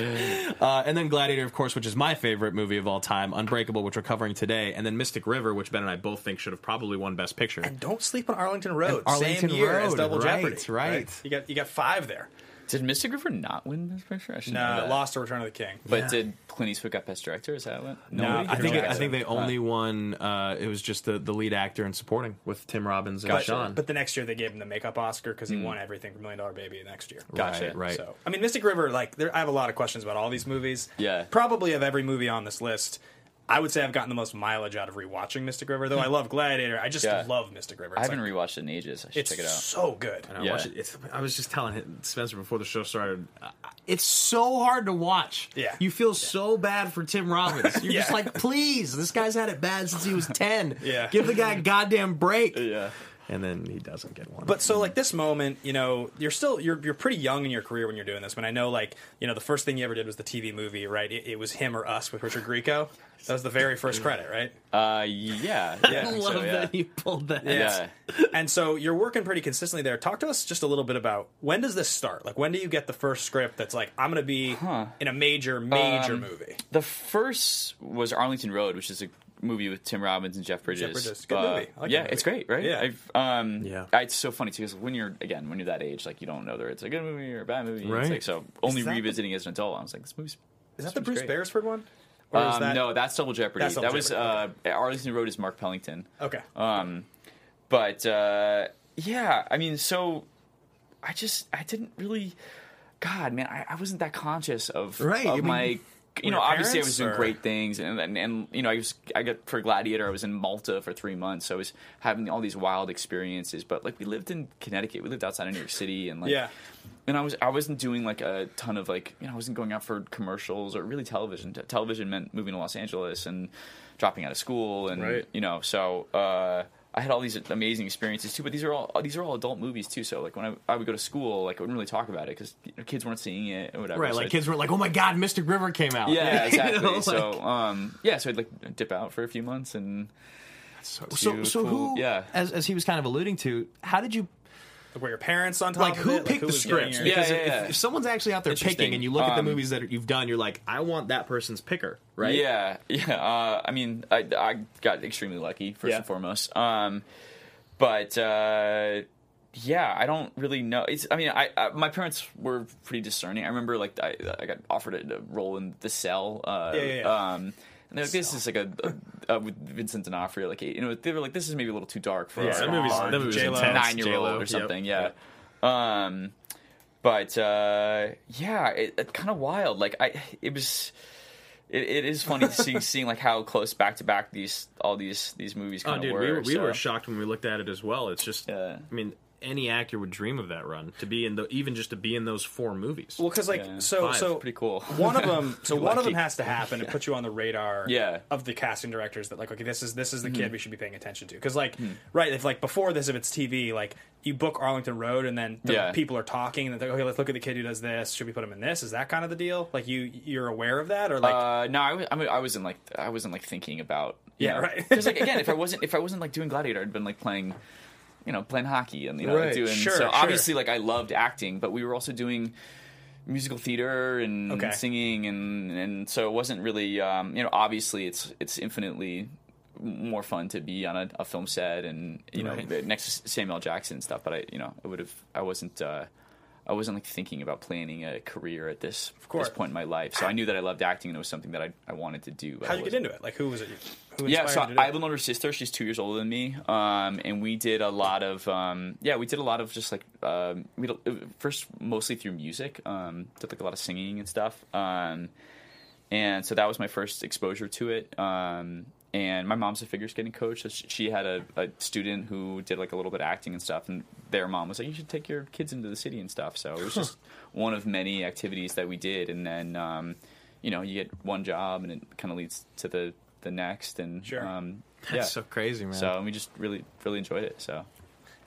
uh, and then Gladiator, of course, which is my favorite movie of all time, Unbreakable, which we're covering today, and then Mystic River, which Ben and I both think should have probably won Best Picture. And don't sleep on Arlington Road. Arlington Same year as Double right, Jeopardy. right. You got you got five there. Did Mystic River not win Best Picture? I should know No, that. lost to Return of the King. But Yeah. did Clint Eastwood got Best Director? Is that what? No, I think Peter I think they Jackson. only won. Uh, it was just the, the lead actor and supporting with Tim Robbins and But, Sean. but the next year they gave him the makeup Oscar because he won everything for Million Dollar Baby next year. Gotcha. Right, right. So I mean, Mystic River, like there, I have a lot of questions about all these movies. Yeah. probably of every movie on this list. I would say I've gotten the most mileage out of rewatching Mystic River, though I love Gladiator. I just Yeah. love Mystic River. I haven't like, rewatched it in ages. I should It's check it out. so good. And I, Yeah. watched it. It's, I was just telling Spencer before the show started. uh, It's so hard to watch. Yeah. you feel so bad for Tim Robbins. You're just like, please, this guy's had it bad since he was ten. Yeah. give the guy a goddamn break. Yeah. And then he doesn't get one. But so like this moment, you know, you're still you're you're pretty young in your career when you're doing this. When I know like you know the first thing you ever did was the TV movie, right? It, it was him or us with Richard Grieco. That was the very first credit, right? Uh, yeah. Yeah. I love so, yeah. that you pulled that. Yeah. and so you're working pretty consistently there. Talk to us just a little bit about when does this start? Like when do you get the first script that's like I'm going to be in a major major Um, movie? The first was Arlington Road, which is a movie with Tim Robbins and Jeff Bridges. Bridges. Good Uh, movie. I like yeah, that movie. it's great, right? Yeah. I've, um, Yeah. I- It's so funny too because when you're again when you're that age, like you don't know whether it's a good movie or a bad movie. Right. It's like so only that the- revisiting it as an adult, I was like, this movie's. Is that this the Bruce great. Beresford one? Or is Um, that No, that's Double Jeopardy. That's Double that was Jeopardy, uh, Arlington Road is Mark Pellington. okay? Um, but uh, yeah, I mean, so I just I didn't really, God, man, I, I wasn't that conscious of Right, of I mean, my. You know, obviously, I was doing or- great things, and, and and you know, I was I got for Gladiator. I was in Malta for three months, so I was having all these wild experiences. But like, we lived in Connecticut, we lived outside of New York City, and like, Yeah. and I was I wasn't doing like a ton of like you know I wasn't going out for commercials or really television. Te- television meant moving to Los Angeles and dropping out of school and Right. you know so uh, I had all these amazing experiences too. But these are all these are all adult movies too. So like when I, I would go to school, like I wouldn't really talk about it because you know, kids weren't seeing it or whatever. Right, So like I'd- kids were like, "Oh my god, Mystic River came out." Yeah, You exactly. know, so um, yeah, so I'd like dip out for a few months and so to so cool- who? yeah. as as he was kind of alluding to, how did you Were your parents on top like of who it? picked who the was scripts? your- Yeah, Because yeah, if, yeah. if someone's actually out there picking, and you look at the Um, movies that you've done, you're like, I want that person's picker, right? Yeah, yeah. Uh, I mean, I, I got extremely lucky first Yeah. and foremost. Um, but uh, yeah, I don't really know. It's. I mean, I, I my parents were pretty discerning. I remember like I, I got offered a, a role in The Cell. Uh, Yeah, yeah, yeah. Um, and like, this is like a, a, a with Vincent D'Onofrio. Like you know, they were like, this is maybe a little too dark for Yeah, our that movie's- our that movie's J-Lo. intense. nine year old or something. yep. Yeah. Um, but uh, yeah, it, it kind of wild. Like I, it was. It, it is funny to see seeing like how close back to back these all these these movies Oh, kind of dude, were. we were, we so- were shocked when we looked at it as well. It's just, Yeah. I mean, any actor would dream of that run to be in the even just to be in those four movies. Well, because like Yeah. so Five. so Pretty cool. One of them, so one of them has to happen to put you on the radar. Yeah. Of the casting directors that like okay this is this is the Mm-hmm. kid we should be paying attention to because like right if like before this if it's TV like you book Arlington Road and then the Yeah. people are talking and they're like okay let's look at the kid who does this should we put him in this is that kind of the deal like you you're aware of that or like uh, no, I, was, I, mean, I wasn't like I wasn't like thinking about Yeah, know, right. Because like again, if I wasn't if I wasn't like doing Gladiator, I'd been like playing, you know, playing hockey and you know Right. doing. Sure, so sure. obviously, like I loved acting, but we were also doing musical theater and Okay. singing and and so it wasn't really um, you know obviously it's it's infinitely more fun to be on a, a film set and you know next to Samuel Jackson and stuff but I you know I would have I wasn't uh, I wasn't like thinking about planning a career at this course. this point in my life so I knew that I loved acting and it was something that I, I wanted to do how'd you get into it like who was it who yeah, so you to do I have an older sister. She's two years older than me, um, and we did a lot of um, yeah, we did a lot of just like um, we uh, first mostly through music, um, did like a lot of singing and stuff, um, and so that was my first exposure to it. Um, and my mom's a figure skating coach, so she, had a, a student who did like a little bit of acting and stuff, and their mom was like, "You should take your kids into the city and stuff." So it was just one of many activities that we did, and then um, you know you get one job, and it kind of leads to the the next, and Sure. um, That's yeah, so crazy, man. so we just really really enjoyed it. So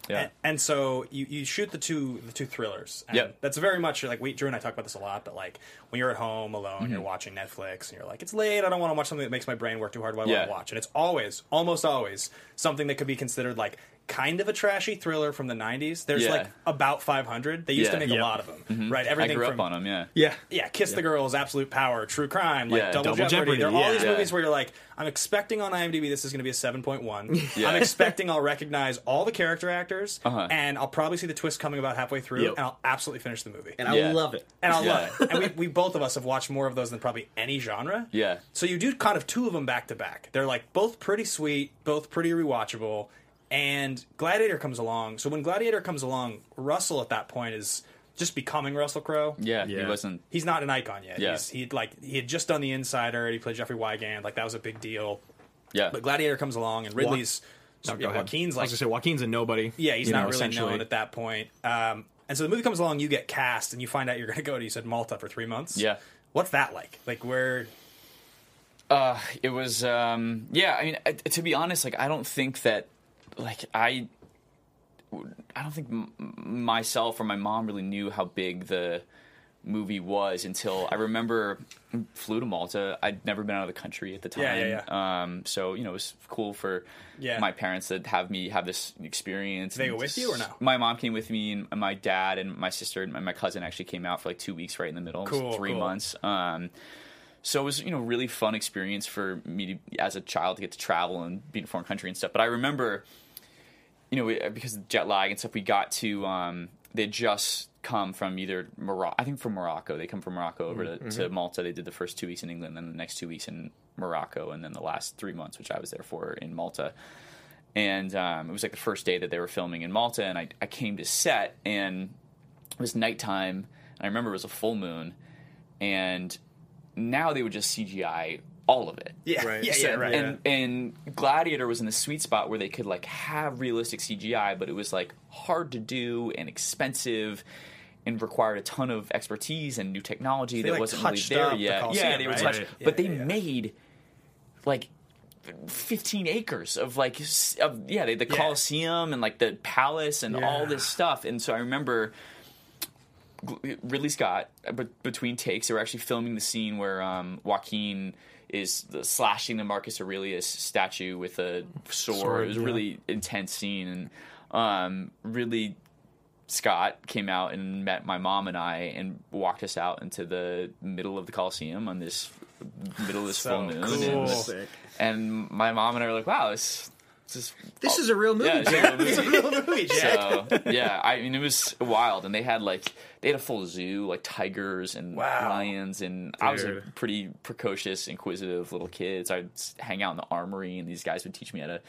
yeah, And, and so you, you shoot the two the two thrillers. And Yep. That's very much like we Drew and I talk about this a lot, but like when you're at home alone, Mm-hmm. you're watching Netflix and you're like, it's late, I don't want to watch something that makes my brain work too hard. What do I want to watch? And it's always, almost always, something that could be considered like kind of a trashy thriller from the 90s. There's Yeah. like about 500. They used to make Yep. a lot of them, Mhm. right? I Everything grew from up on them. Yeah. Yeah. yeah, Kiss the Girls, Absolute Power, True Crime, like Yeah, Double, Double Jeopardy. Jeopardy, There are all these Yeah. movies where you're like, I'm expecting on IMDb this is going to be a 7.1. Yeah. I'm expecting I'll recognize all the character actors, Uh-huh. and I'll probably see the twist coming about halfway through, Yep. and I'll absolutely finish the movie. And Yeah. I love it. And I'll Yeah. love it. And we, we both of us have watched more of those than probably any genre. Yeah. So you do kind of two of them back to back. They're like both pretty sweet, both pretty rewatchable. And Gladiator comes along. So when Gladiator comes along, Russell at that point is just becoming Russell Crowe. Yeah. Yeah. He wasn't. He's not an icon yet. Yeah. He's, he'd like he had just done The Insider. He played Jeffrey Wigand. Like that was a big deal. Yeah. But Gladiator comes along, and Ridley's No, yeah, ahead. Joaquin's I like was gonna say Joaquin's a nobody. yeah, he's not know, really known at that point. Um, and so the movie comes along, you get cast, and you find out you're going to go to you said Malta for three months. Yeah. What's that like? Like where? Uh, it was um, yeah. I mean, uh, to be honest, like I don't think that like I I don't think myself or my mom really knew how big the movie was until I remember flew to Malta. I'd never been out of the country at the time. Yeah, yeah, Um, so you know, it was cool for Yeah. my parents to have me have this experience. Did they go with you or no? My mom came with me, and my dad and my sister and my, my cousin actually came out for like two weeks, right in the middle. Cool, three cool. months. Um, so it was you know really fun experience for me to, as a child to get to travel and be in a foreign country and stuff. But I remember, you know, we, because of jet lag and stuff, we got to um, they just come from either Morocco. I think from Morocco. They come from Morocco over to, to Malta. They did the first two weeks in England, then the next two weeks in Morocco, and then the last three months, which I was there for in Malta. And um, it was like the first day that they were filming in Malta, and I, I came to set, and it was nighttime. And I remember it was a full moon, and now they would just CGI all of it. Yeah, Right. yeah, So- yeah, right. And and Gladiator was in the sweet spot where they could like have realistic CGI, but it was like hard to do and expensive and required a ton of expertise and new technology They, that like, wasn't really there up the yet. Yeah, they were right? touched, Right. but they yeah, yeah. made like 15 acres of like of yeah, they, the Colosseum and like the palace and all this stuff. And so I remember Ridley Scott, uh, but between takes, they were actually filming the scene where um, Joaquin is the, slashing the Marcus Aurelius statue with a sword. Sword, it was a yeah. really intense scene, and um, Ridley Scott came out and met my mom and I and walked us out into the middle of the Coliseum on this middle of this So full moon. cool. And, and my mom and I were like, "Wow, this." This, This is a real movie. yeah, it's a real movie. It's a real movie, Jack. So yeah, I mean it was wild, and they had like they had a full zoo, like tigers and Wow. lions, and I was a pretty precocious, inquisitive little kid. So I'd hang out in the armory, and these guys would teach me how to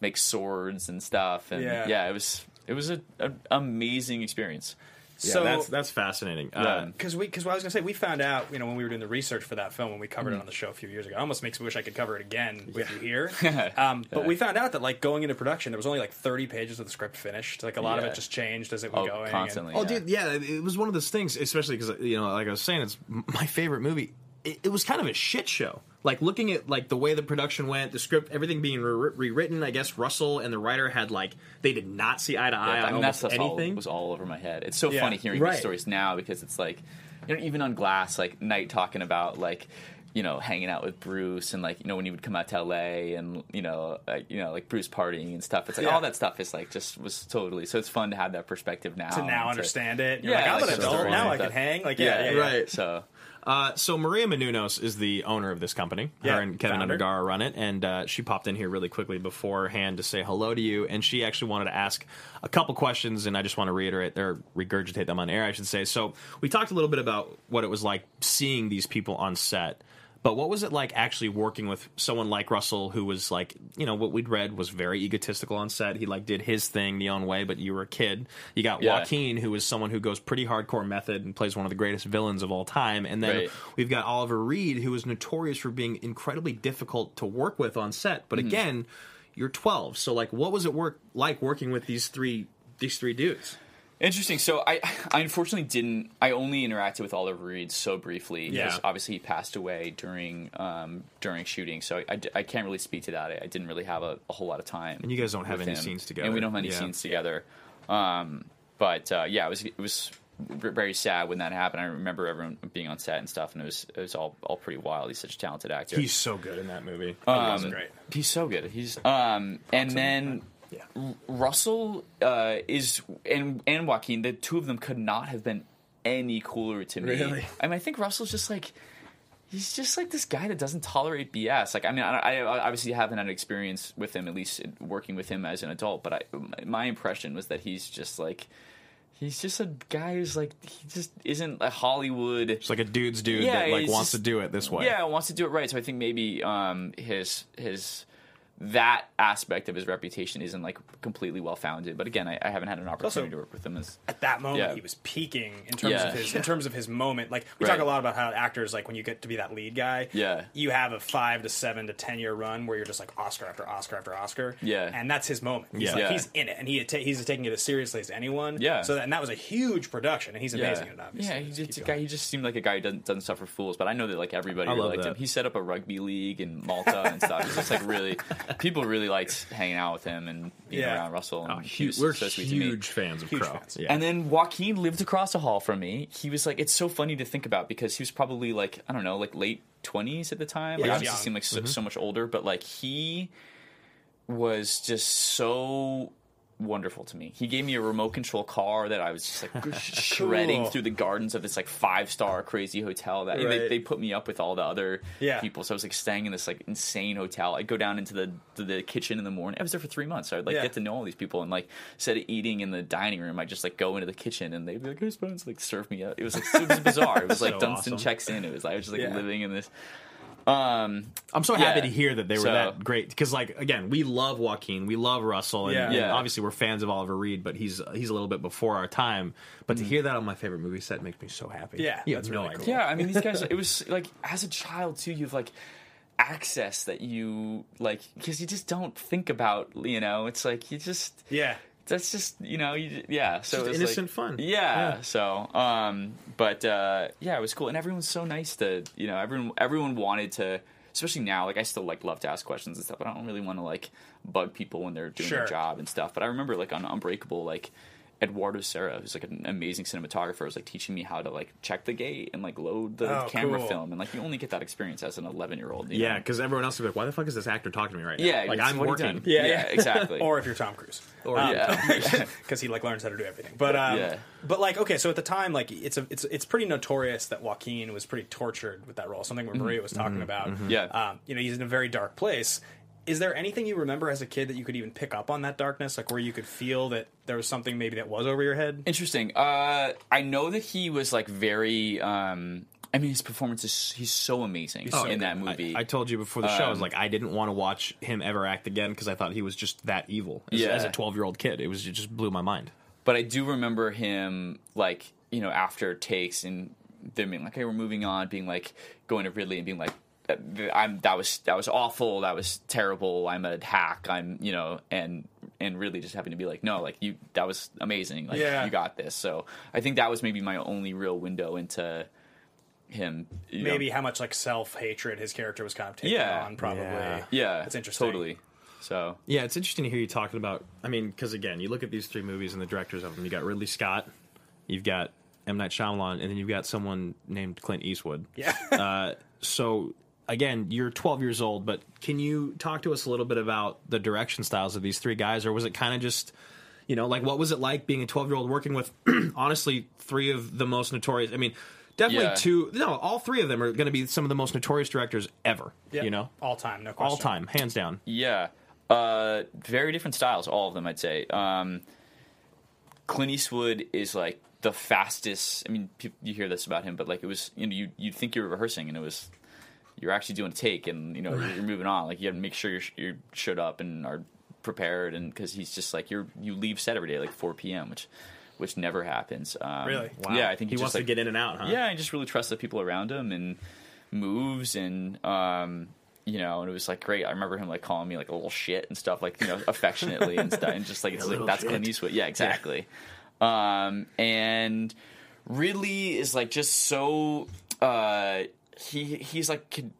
make swords and stuff. And Yeah. yeah, it was it was an amazing experience. Yeah, so that's that's fascinating. Yeah. Uh, because we because I was gonna say we found out you know when we were doing the research for that film when we Mm-hmm. covered it on the show a few years ago. It almost makes me wish I could cover it again with you here. um, but we found out that like going into production there was only like 30 pages of the script finished. Like a lot of it just changed as it was Oh, going. and- constantly. Oh, dude, yeah, it was one of those things, especially because you know, like I was saying, it's my favorite movie. It, it was kind of a shit show. Like looking at like the way the production went, the script, everything being re- rewritten. I guess Russell and the writer had like they did not see eye to eye Yeah, on I mean, that almost stuff all, anything. was all over my head. It's so Yeah. funny hearing Right. these stories now because it's like, you know, even on Glass, like Night talking about like, you know, hanging out with Bruce and like, you know, when he would come out to LA and you know, like, you know, like Bruce partying and stuff. It's like Yeah. all that stuff is like just was totally. So it's fun to have that perspective now. to now and understand it. You're Yeah, like, I'm like an adult now. I can hang. Like yeah, yeah, yeah. right. So Uh, so Maria Menounos is the owner of this company. Yeah, Her and Kevin founder. Run it, and uh, she popped in here really quickly beforehand to say hello to you. And she actually wanted to ask a couple questions, and I just want to reiterate or regurgitate them on air, I should say. So we talked a little bit about what it was like seeing these people on set. But what was it like actually working with someone like Russell, who was like, you know, what we'd read was very egotistical on set. He like did his thing the own way, but you were a kid. You got Yeah. Joaquin, who is someone who goes pretty hardcore method and plays one of the greatest villains of all time. And then Right. we've got Oliver Reed, who is notorious for being incredibly difficult to work with on set. But mm-hmm. again, you're 12, so like, what was it work like working with these three these three dudes? Interesting. So I, I unfortunately didn't. I only interacted with Oliver Reed so briefly because Yeah. obviously he passed away during um, during shooting. So I, I can't really speak to that. I, I didn't really have a, a whole lot of time. And you guys don't have any him. scenes together. and we don't have any Yeah. scenes together. Um, but uh, yeah, it was it was very sad when that happened. I remember everyone being on set and stuff, and it was it was all all pretty wild. He's such a talented actor. He's so good in that movie. um, great. He's so good. He's um, and then Russell uh, is and and Joaquin, the two of them could not have been any cooler to me. Really? I mean, I think Russell's just like he's just like this guy that doesn't tolerate BS. Like, I mean, I, I obviously haven't had experience with him, at least working with him as an adult. But I, my impression was that he's just like. He's just a guy who's like he just isn't a Hollywood. It's like a dude's dude Yeah, that like wants just- to do it this way. Yeah, wants to do it right. So I think maybe um, his his that aspect of his reputation isn't like completely well founded. But again, I, I haven't had an opportunity to work with him as at that moment Yeah. he was peaking in terms Yeah. of his in terms of his moment. Like we Right. talk a lot about how actors like when you get to be that lead guy, Yeah. you have a five to seven to ten year run where you're just like Oscar after Oscar after Oscar, Yeah. and that's his moment. He's Yeah. like, Yeah. he's in it, and he ta- he's taking it as seriously as anyone. Yeah. So that, and that was a huge production, and he's amazing yeah. at it. Obviously, Yeah, he's Just just a guy. He just seemed like a guy who doesn't doesn't suffer fools. But I know that like everybody I really liked that. him. He set up a rugby league in Malta and stuff. He's just like really people really liked hanging out with him and being Yeah. around Russell. And Oh, he huge, was we're so sweet to me. huge fans of Huge Crowe. fans. Yeah. And then Joaquin lived across the hall from me. He was like, it's so funny to think about because he was probably like, I don't know, like late 20s at the time. Yeah, like, he obviously young. seemed like so, Mm-hmm. so much older, but like he was just so wonderful to me. He gave me a remote control car that I was just like shredding Cool. through the gardens of this like five star crazy hotel that and they, they put me up with all the other Yeah. people. So I was like staying in this like insane hotel. I'd go down into the the kitchen in the morning. I was there for three months. So I'd like Yeah. get to know all these people and like instead of eating in the dining room, I just like go into the kitchen and they'd be like, "Hey, Spence," like serve me up. It was like it was bizarre. It was like So Dunston awesome. checks in. It was like I was just like Yeah. living in this. Um, I'm so happy Yeah. to hear that they were So- that great because, like, again, we love Joaquin, we love Russell, and, Yeah. and obviously we're fans of Oliver Reed, but he's he's a little bit before our time. But to hear that on my favorite movie set makes me so happy. Yeah, you that's no really cool. Yeah, I mean these guys. It was like as a child too. You've like access that you like because you just don't think about. You know, it's like you just yeah. That's just you know you yeah. So just it was innocent like- fun. Yeah, Yeah. So um, but uh, yeah, it was cool, and everyone's so nice to you know everyone everyone wanted to. Especially now, like I still like love to ask questions and stuff, but I don't really want to like bug people when they're doing Sure. their job and stuff. But I remember like on Unbreakable, like Eduardo Serra, who's like an amazing cinematographer, was like teaching me how to like check the gate and like load the Oh, camera cool. film, and like you only get that experience as an 11 year old. Yeah, because everyone else is like, "Why the fuck is this actor talking to me right now?" yeah, like it's- I'm what are you working. Yeah, yeah, yeah. exactly. Or if you're Tom Cruise, Or- yeah, because he like learns how to do everything. But um, Yeah. but like okay, so at the time, like it's a it's it's pretty notorious that Joaquin was pretty tortured with that role. Something where Maria was talking about. Yeah. um, you know, he's in a very dark place. Is there anything you remember as a kid that you could even pick up on that darkness, like where you could feel that there was something maybe that was over your head? Interesting. Uh, I know that he was like very. Um, I mean, his performance is he's so amazing so in good. that movie. I, I told you before the show, I was Um, like, I didn't want to watch him ever act again because I thought he was just that evil. As, Yeah. as a 12 year old kid, it was it just blew my mind. but I do remember him like you know after takes and them being like, "Hey, we're moving on," being like going to Ridley and being like, "I'm that was that was awful, that was terrible. I'm a hack. I'm you know," and and really just having to be like, "No, like you, that was amazing. Like Yeah. you got this." So I think that was maybe my only real window into him. you know. Maybe how much like self hatred his character was kind of taking Yeah. on, probably. Yeah. yeah, That's interesting. Totally. So Yeah, it's interesting to hear you talking about. I mean, because again, you look at these three movies and the directors of them. You got Ridley Scott, you've got M Night Shyamalan, and then you've got someone named Clint Eastwood. Yeah. Uh, so again, you're 12 years old, but can you talk to us a little bit about the direction styles of these three guys, or was it kind of just, you know, like what was it like being a 12 year old working with, honestly, three of the most notorious? I mean, definitely Yeah. two. No, all three of them are going to be some of the most notorious directors ever. Yeah. You know, all time, no question. all time, hands down. Yeah, uh, very different styles, all of them. I'd say. Um, Clint Eastwood is like the fastest. I mean, pe- you hear this about him, but like it was, you know, you you think you were rehearsing, and it was you're actually doing a take, and you know you're, you're moving on. Like you have to make sure you're you're showed up and are prepared, and because he's just like you're you leave set every day like 4 p.m., which which never happens. Um, Really? Yeah, I think he just, wants like, to get in and out. Huh? yeah, I just really trust the people around him and moves and um you know, and it was like great. I remember him like calling me like a little shit and stuff, like you know, affectionately and stuff, and just like it's like that's shit. Clint Eastwood, yeah, exactly. Um, and Ridley is like just so uh, he he's like con-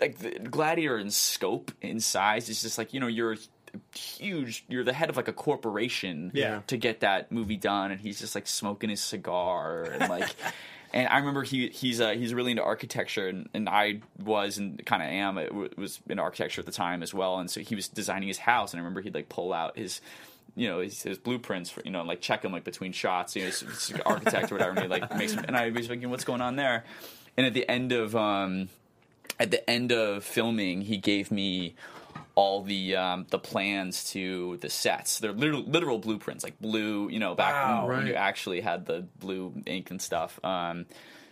like the Gladiator in scope in size is just like you know you're huge you're the head of like a corporation Yeah. to get that movie done and he's just like smoking his cigar and like And I remember he he's uh, he's really into architecture, and, and I was and kind of am it w- was in architecture at the time as well. And so he was designing his house, and I remember he'd like pull out his you know his, his blueprints for you know and, like check them like between shots. You know, he's, he's an architect or whatever, and he like makes and I was thinking, what's going on there? And at the end of um, at the end of filming, he gave me all the um, the plans to the sets. They're literal, literal blueprints, like blue. You know, back Wow. when, when you actually had the blue ink and stuff. Um,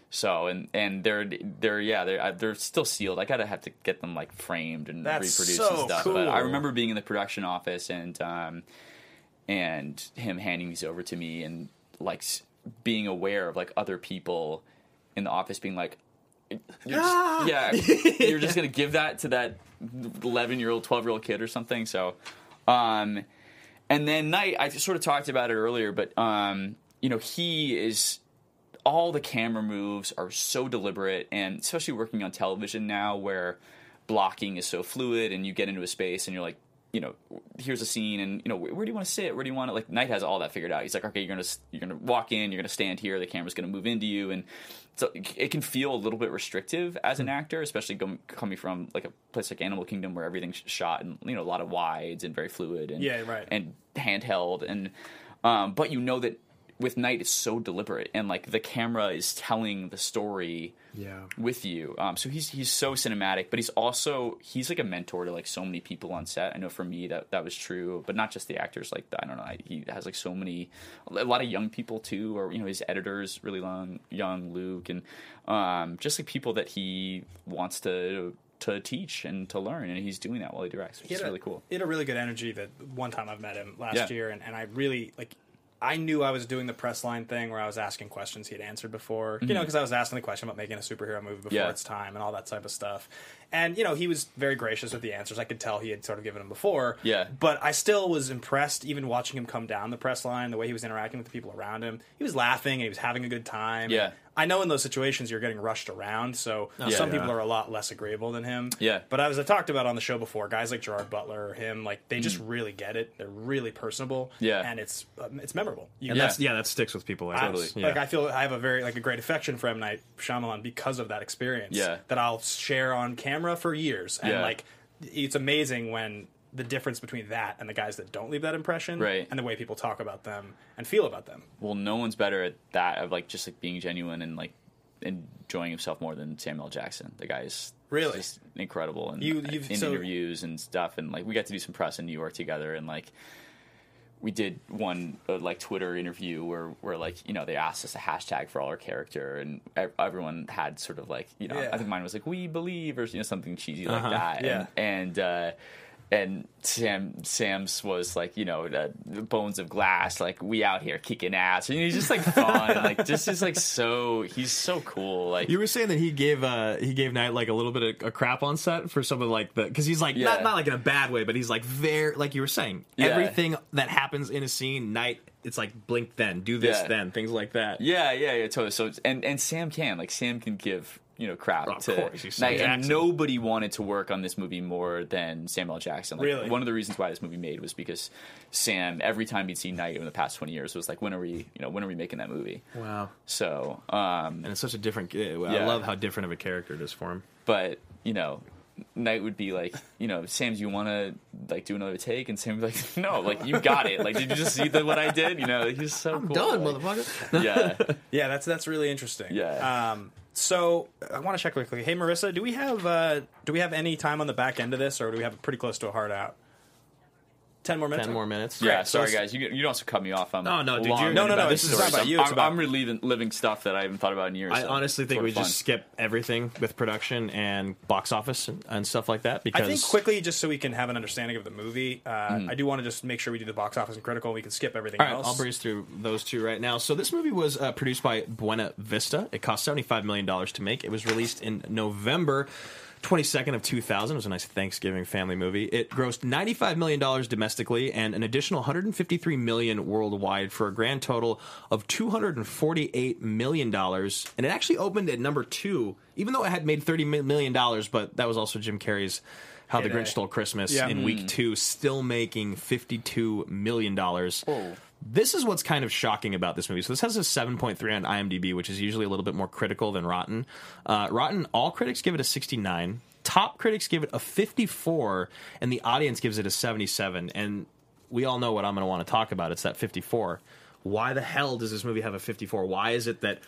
so and and they're they're yeah they're they're still sealed. I gotta have to get them like framed and That's reproduced so and stuff. But I remember being in the production office and um, and him handing these over to me and like being aware of like other people in the office being like you're just, yeah you're just gonna give that to that 11 year old 12 year old kid or something so um and then night i sort of talked about it earlier but um you know he is all the camera moves are so deliberate and especially working on television now where blocking is so fluid and you get into a space and you're like you know here's a scene and you know where, where do you want to sit where do you want to like Night has all that figured out he's like okay you're gonna you're gonna walk in you're gonna stand here the camera's gonna move into you and so it can feel a little bit restrictive as Hmm. an actor especially com- coming from like a place like Animal Kingdom where everything's shot and you know a lot of wides and very fluid and Yeah, right. and handheld and um, but you know that with Night it's so deliberate and like the camera is telling the story Yeah. with you. Um, so he's he's so cinematic, but he's also he's like a mentor to like so many people on set. I know for me that that was true, but not just the actors. Like I don't know, I, he has like so many, a lot of young people too, or you know his editors really long, young Luke, and um, just like people that he wants to to teach and to learn, and he's doing that while he directs, which He is a- really cool. He had a really good energy that one time I've met him last Yeah. year, and, and I really like. I knew I was doing the press line thing where I was asking questions he had answered before. You know, because I was asking the question about making a superhero movie before Mm-hmm. Yeah. its time and all that type of stuff. And you know, he was very gracious with the answers. I could tell he had sort of given them before. Yeah. But I still was impressed, even watching him come down the press line, the way he was interacting with the people around him. He was laughing and he was having a good time. Yeah. I know in those situations you're getting rushed around, so Yeah. some Yeah. people are a lot less agreeable than him. Yeah. But as I talked about on the show before, guys like Gerard Butler or him, like they just really get it. They're really personable. Mm. Yeah. And it's um, it's memorable. You And Yeah. that's yeah, that sticks with people. Like I- us. Like I feel I have a very like a great affection for M Night Shyamalan because of that experience. Yeah. That I'll share on camera for years, and Yeah. like it's amazing when the difference between that and the guys that don't leave that impression, Right. and the way people talk about them and feel about them. Well, no one's better at that of like just like being genuine and like enjoying himself more than Samuel Jackson. The guy is Really? just incredible and You- uh, you've- in so- interviews and stuff. And like we got to do some press in New York together, and like we did one uh, like Twitter interview where where like you know they asked us a hashtag for all our character, and everyone had sort of like you know Yeah. I think mine was like we believe or you know something cheesy like Uh-huh. that, Yeah. and. and uh, and Sam Sam's was like you know the, the bones of glass like we out here kicking ass and he's just like fun like just is like so he's so cool like You were saying that he gave uh he gave Night like a little bit of a crap on set for some of like the because he's like Yeah. not not like in a bad way, but he's like very like you were saying Yeah. everything that happens in a scene, Night it's like blink then, do this Yeah. then, things like that. yeah yeah yeah totally so and and Sam can like Sam can give you know crap Of to course, he's Sam Night, and nobody wanted to work on this movie more than Samuel Jackson like, Really? one of the reasons why this movie made was because Sam every time he'd see Night in the past 20 years was like when are we you know when are we making that movie Wow. so um And it's such a different. I Yeah. love how different of a character it is for him. but you know Night would be like, you know, Sam, do you want to like do another take? And Sam would be like, no, like you got it. Like, did you just see the, what I did? You know, he's so cool. Done, like, motherfucker. Yeah, Yeah, that's that's really interesting. Yeah. Um, so I want to check quickly. Hey, Marissa, do we have uh, do we have any time on the back end of this, or do we have it pretty close to a hard out? Ten more minutes. Ten more minutes. yeah. so Sorry, it's- guys, you you don't have to cut me off. I'm No, no, dude, long you're- No, no, no, about this it's not about you, it's I'm, about- I'm reliving living stuff that I haven't thought about in years. I so honestly think we of just skip everything with production and box office and, and stuff like that because I think quickly, just so we can have an understanding of the movie, uh, Mm. I do want to just make sure we do the box office and critical. We can skip everything All right, else. I'll breeze through those two right now. So this movie was uh, produced by Buena Vista. It cost seventy-five million dollars to make. It was released in November. 22nd of 2000 it was a nice Thanksgiving family movie. It grossed 95 million dollars domestically and an additional 153 million worldwide for a grand total of 248 million dollars. And it actually opened at number 2 even though it had made $30 million, but that was also Jim Carrey's How the Grinch Stole Christmas Yeah. in week mm. 2 still making 52 million dollars. This is what's kind of shocking about this movie. So this has a 7.3 on IMDb, which is usually a little bit more critical than Rotten. Uh, Rotten, all critics give it a 69. Top critics give it a 54, and the audience gives it a 77. And we all know what I'm going to want to talk about. It's that 54. Why the hell does this movie have a 54? Why is it that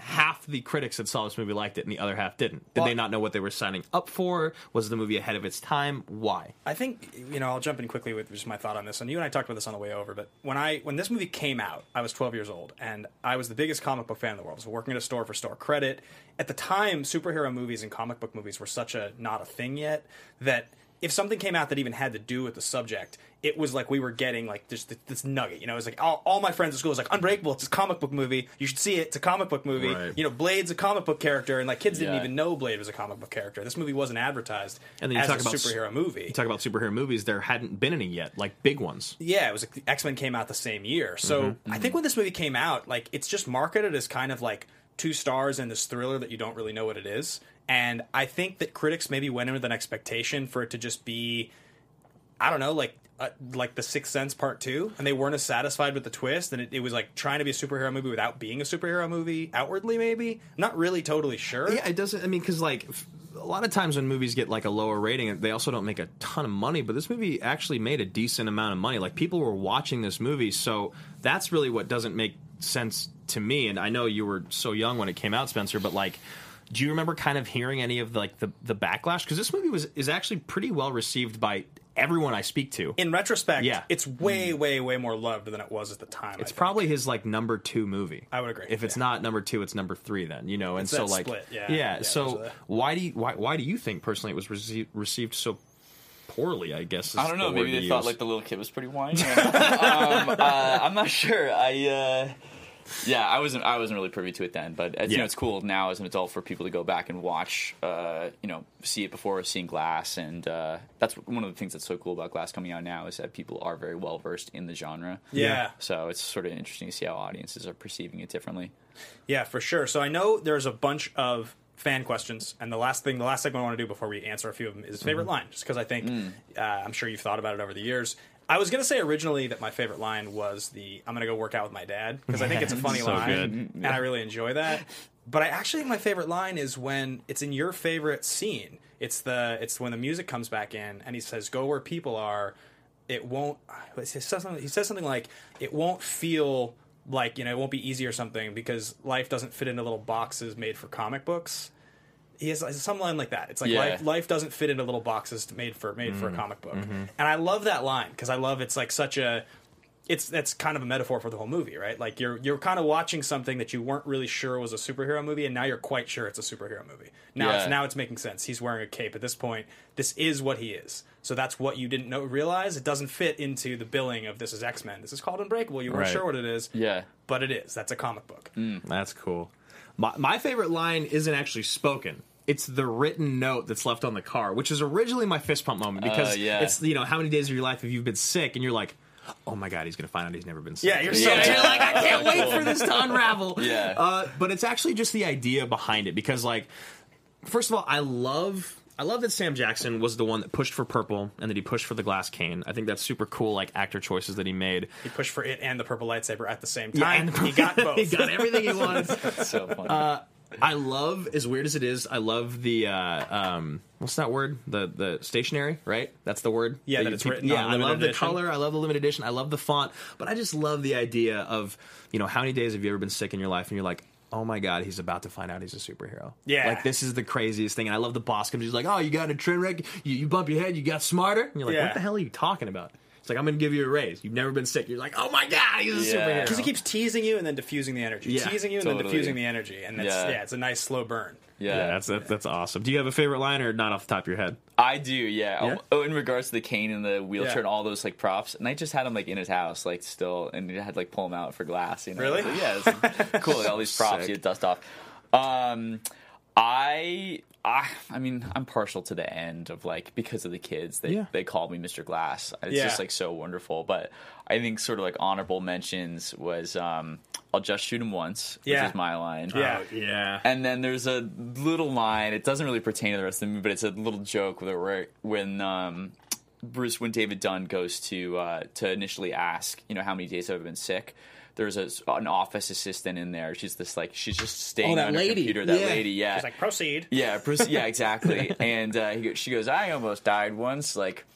half the critics that saw this movie liked it and the other half didn't? Did Well- they not know what they were signing up for? Was the movie ahead of its time? Why? I think you know I'll jump in quickly with just my thought on this, and you and I talked about this on the way over. But when I when this movie came out, I was 12 years old, and I was the biggest comic book fan in the world. I was working at a store for store credit. At the time, superhero movies and comic book movies were such a not a thing yet that if something came out that even had to do with the subject, it was like we were getting like just th- this nugget. You know, it was like all, all my friends at school was like Unbreakable. It's a comic book movie. You should see it. It's a comic book movie. Right. You know, Blade's a comic book character, and like kids didn't even know Blade was a comic book character. This movie wasn't advertised And then you as talk a about superhero movie. You talk about superhero movies. There hadn't been any yet, like big ones. Yeah, it was like X Men came out the same year. So Mm-hmm. I think when this movie came out, like it's just marketed as kind of like two stars and this thriller that you don't really know what it is. And I think that critics maybe went in with an expectation for it to just be, I don't know, like uh, like the Sixth Sense Part Two, and they weren't as satisfied with the twist, and it, it was like trying to be a superhero movie without being a superhero movie outwardly. Maybe not really totally sure. Yeah, it doesn't. I mean, because like a lot of times when movies get like a lower rating, they also don't make a ton of money. But this movie actually made a decent amount of money. Like people were watching this movie, so that's really what doesn't make sense to me. And I know you were so young when it came out, Spencer, but like. Do you remember kind of hearing any of like the the backlash? Because this movie was is actually pretty well received by everyone I speak to. In retrospect, Yeah. it's way, way, way more loved than it was at the time. It's probably his like number two movie. I would agree, If it's yeah. not number two, it's number three. Then you know, and It's so like, split, yeah. yeah. Yeah, so a- why do you why why do you think personally it was received received so poorly? I guess is I don't know. the Maybe they to thought use. like the little kid was pretty whiny. um, uh, I'm not sure. I uh, yeah, I wasn't. I wasn't really privy to it then. But uh, you Yeah. know, it's cool now as an adult for people to go back and watch. Uh, you know, see it before seeing Glass, and uh, that's one of the things that's so cool about Glass coming out now is that people are very well versed in the genre. Yeah. So it's sort of interesting to see how audiences are perceiving it differently. Yeah, for sure. So I know there's a bunch of fan questions, and the last thing, the last segment I want to do before we answer a few of them is favorite line, just because I think uh, I'm sure you've thought about it over the years. I was gonna say originally that my favorite line was the "I'm gonna go work out with my dad" because I think it's a funny So line, good. and I really enjoy that. But I actually think my favorite line is when it's in your favorite scene. It's the it's when the music comes back in, and he says, "Go where people are." It won't. He says something, he says something like, "It won't feel." Like you know, it won't be easy or something because life doesn't fit into little boxes made for comic books he has has some line like that. It's like Yeah. life, life doesn't fit into little boxes made for made Mm-hmm. for a comic book, and I love that line because I love it's like such a it's that's kind of a metaphor for the whole movie, right? Like you're you're kind of watching something that you weren't really sure was a superhero movie, and now you're quite sure it's a superhero movie. Now it's now it's making sense. He's wearing a cape at this point. This is what he is. So that's what you didn't know realize. It doesn't fit into the billing of this is X Men. This is called Unbreakable. You weren't Right. sure what it is, Yeah. but it is. That's a comic book. That's cool. My, my favorite line isn't actually spoken. It's the written note that's left on the car, which is originally my fist pump moment because Uh, yeah. it's you know how many days of your life have you been sick and you're like, oh my god, he's gonna find out he's never been sick. Yeah, you're so Yeah. You're like, I can't wait for this to unravel. Yeah. Uh, but it's actually just the idea behind it because, like, first of all, I love. I love that Sam Jackson was the one that pushed for purple and that he pushed for the glass cane. I think that's super cool, like actor choices that he made. He pushed for it and the purple lightsaber at the same Yeah, time. and- he got both. he got everything he wanted. So funny. Uh, I love, as weird as it is, I love the uh, um, what's that word? The the stationery, right? That's the word. Yeah, that it's keep- written Yeah, I love the edition. color. I love the limited edition. I love the font. But I just love the idea of you know how many days have you ever been sick in your life and you're like. Oh my God! He's about to find out he's a superhero. Yeah. like this is the craziest thing, and I love the boss comes. He's like, "Oh, you got a train wreck. You, you bump your head. You got smarter." And you're like, Yeah. "What the hell are you talking about?" It's like, "I'm going to give you a raise. You've never been sick." You're like, "Oh my God, he's a Yeah. superhero." Because he keeps teasing you and then diffusing the energy, Yeah, teasing you and then totally. diffusing the energy, and that's, yeah. Yeah. it's a nice slow burn. yeah. yeah, that's that's, that's awesome. Do you have a favorite line or not off the top of your head? I do, yeah. Yeah? Oh, in regards to the cane and the wheelchair Yeah. and all those like props, and I just had him like in his house, like still, and he had to, like pull them out for glass. You know, Really? So, yeah, it's like, cool. like, all these props, Sick. you dust off. Um, I, I, I mean, I'm partial to the end of like because of the kids. They Yeah. they called me Mr. Glass. It's Yeah. just like so wonderful. But I think sort of like honorable mentions was um, I'll just shoot him once, which Yeah. is my line. Yeah. yeah. And then there's a little line. It doesn't really pertain to the rest of the movie, but it's a little joke where where- when um, Bruce when David Dunn goes to uh, to initially ask, you know, how many days have I been sick. There's a, an office assistant in there. She's this like she's just staying Oh, that on her lady. computer. That Yeah. lady, yeah. He's like, proceed. Yeah, Bruce, yeah, exactly. and uh, he, she goes, "I almost died once, like."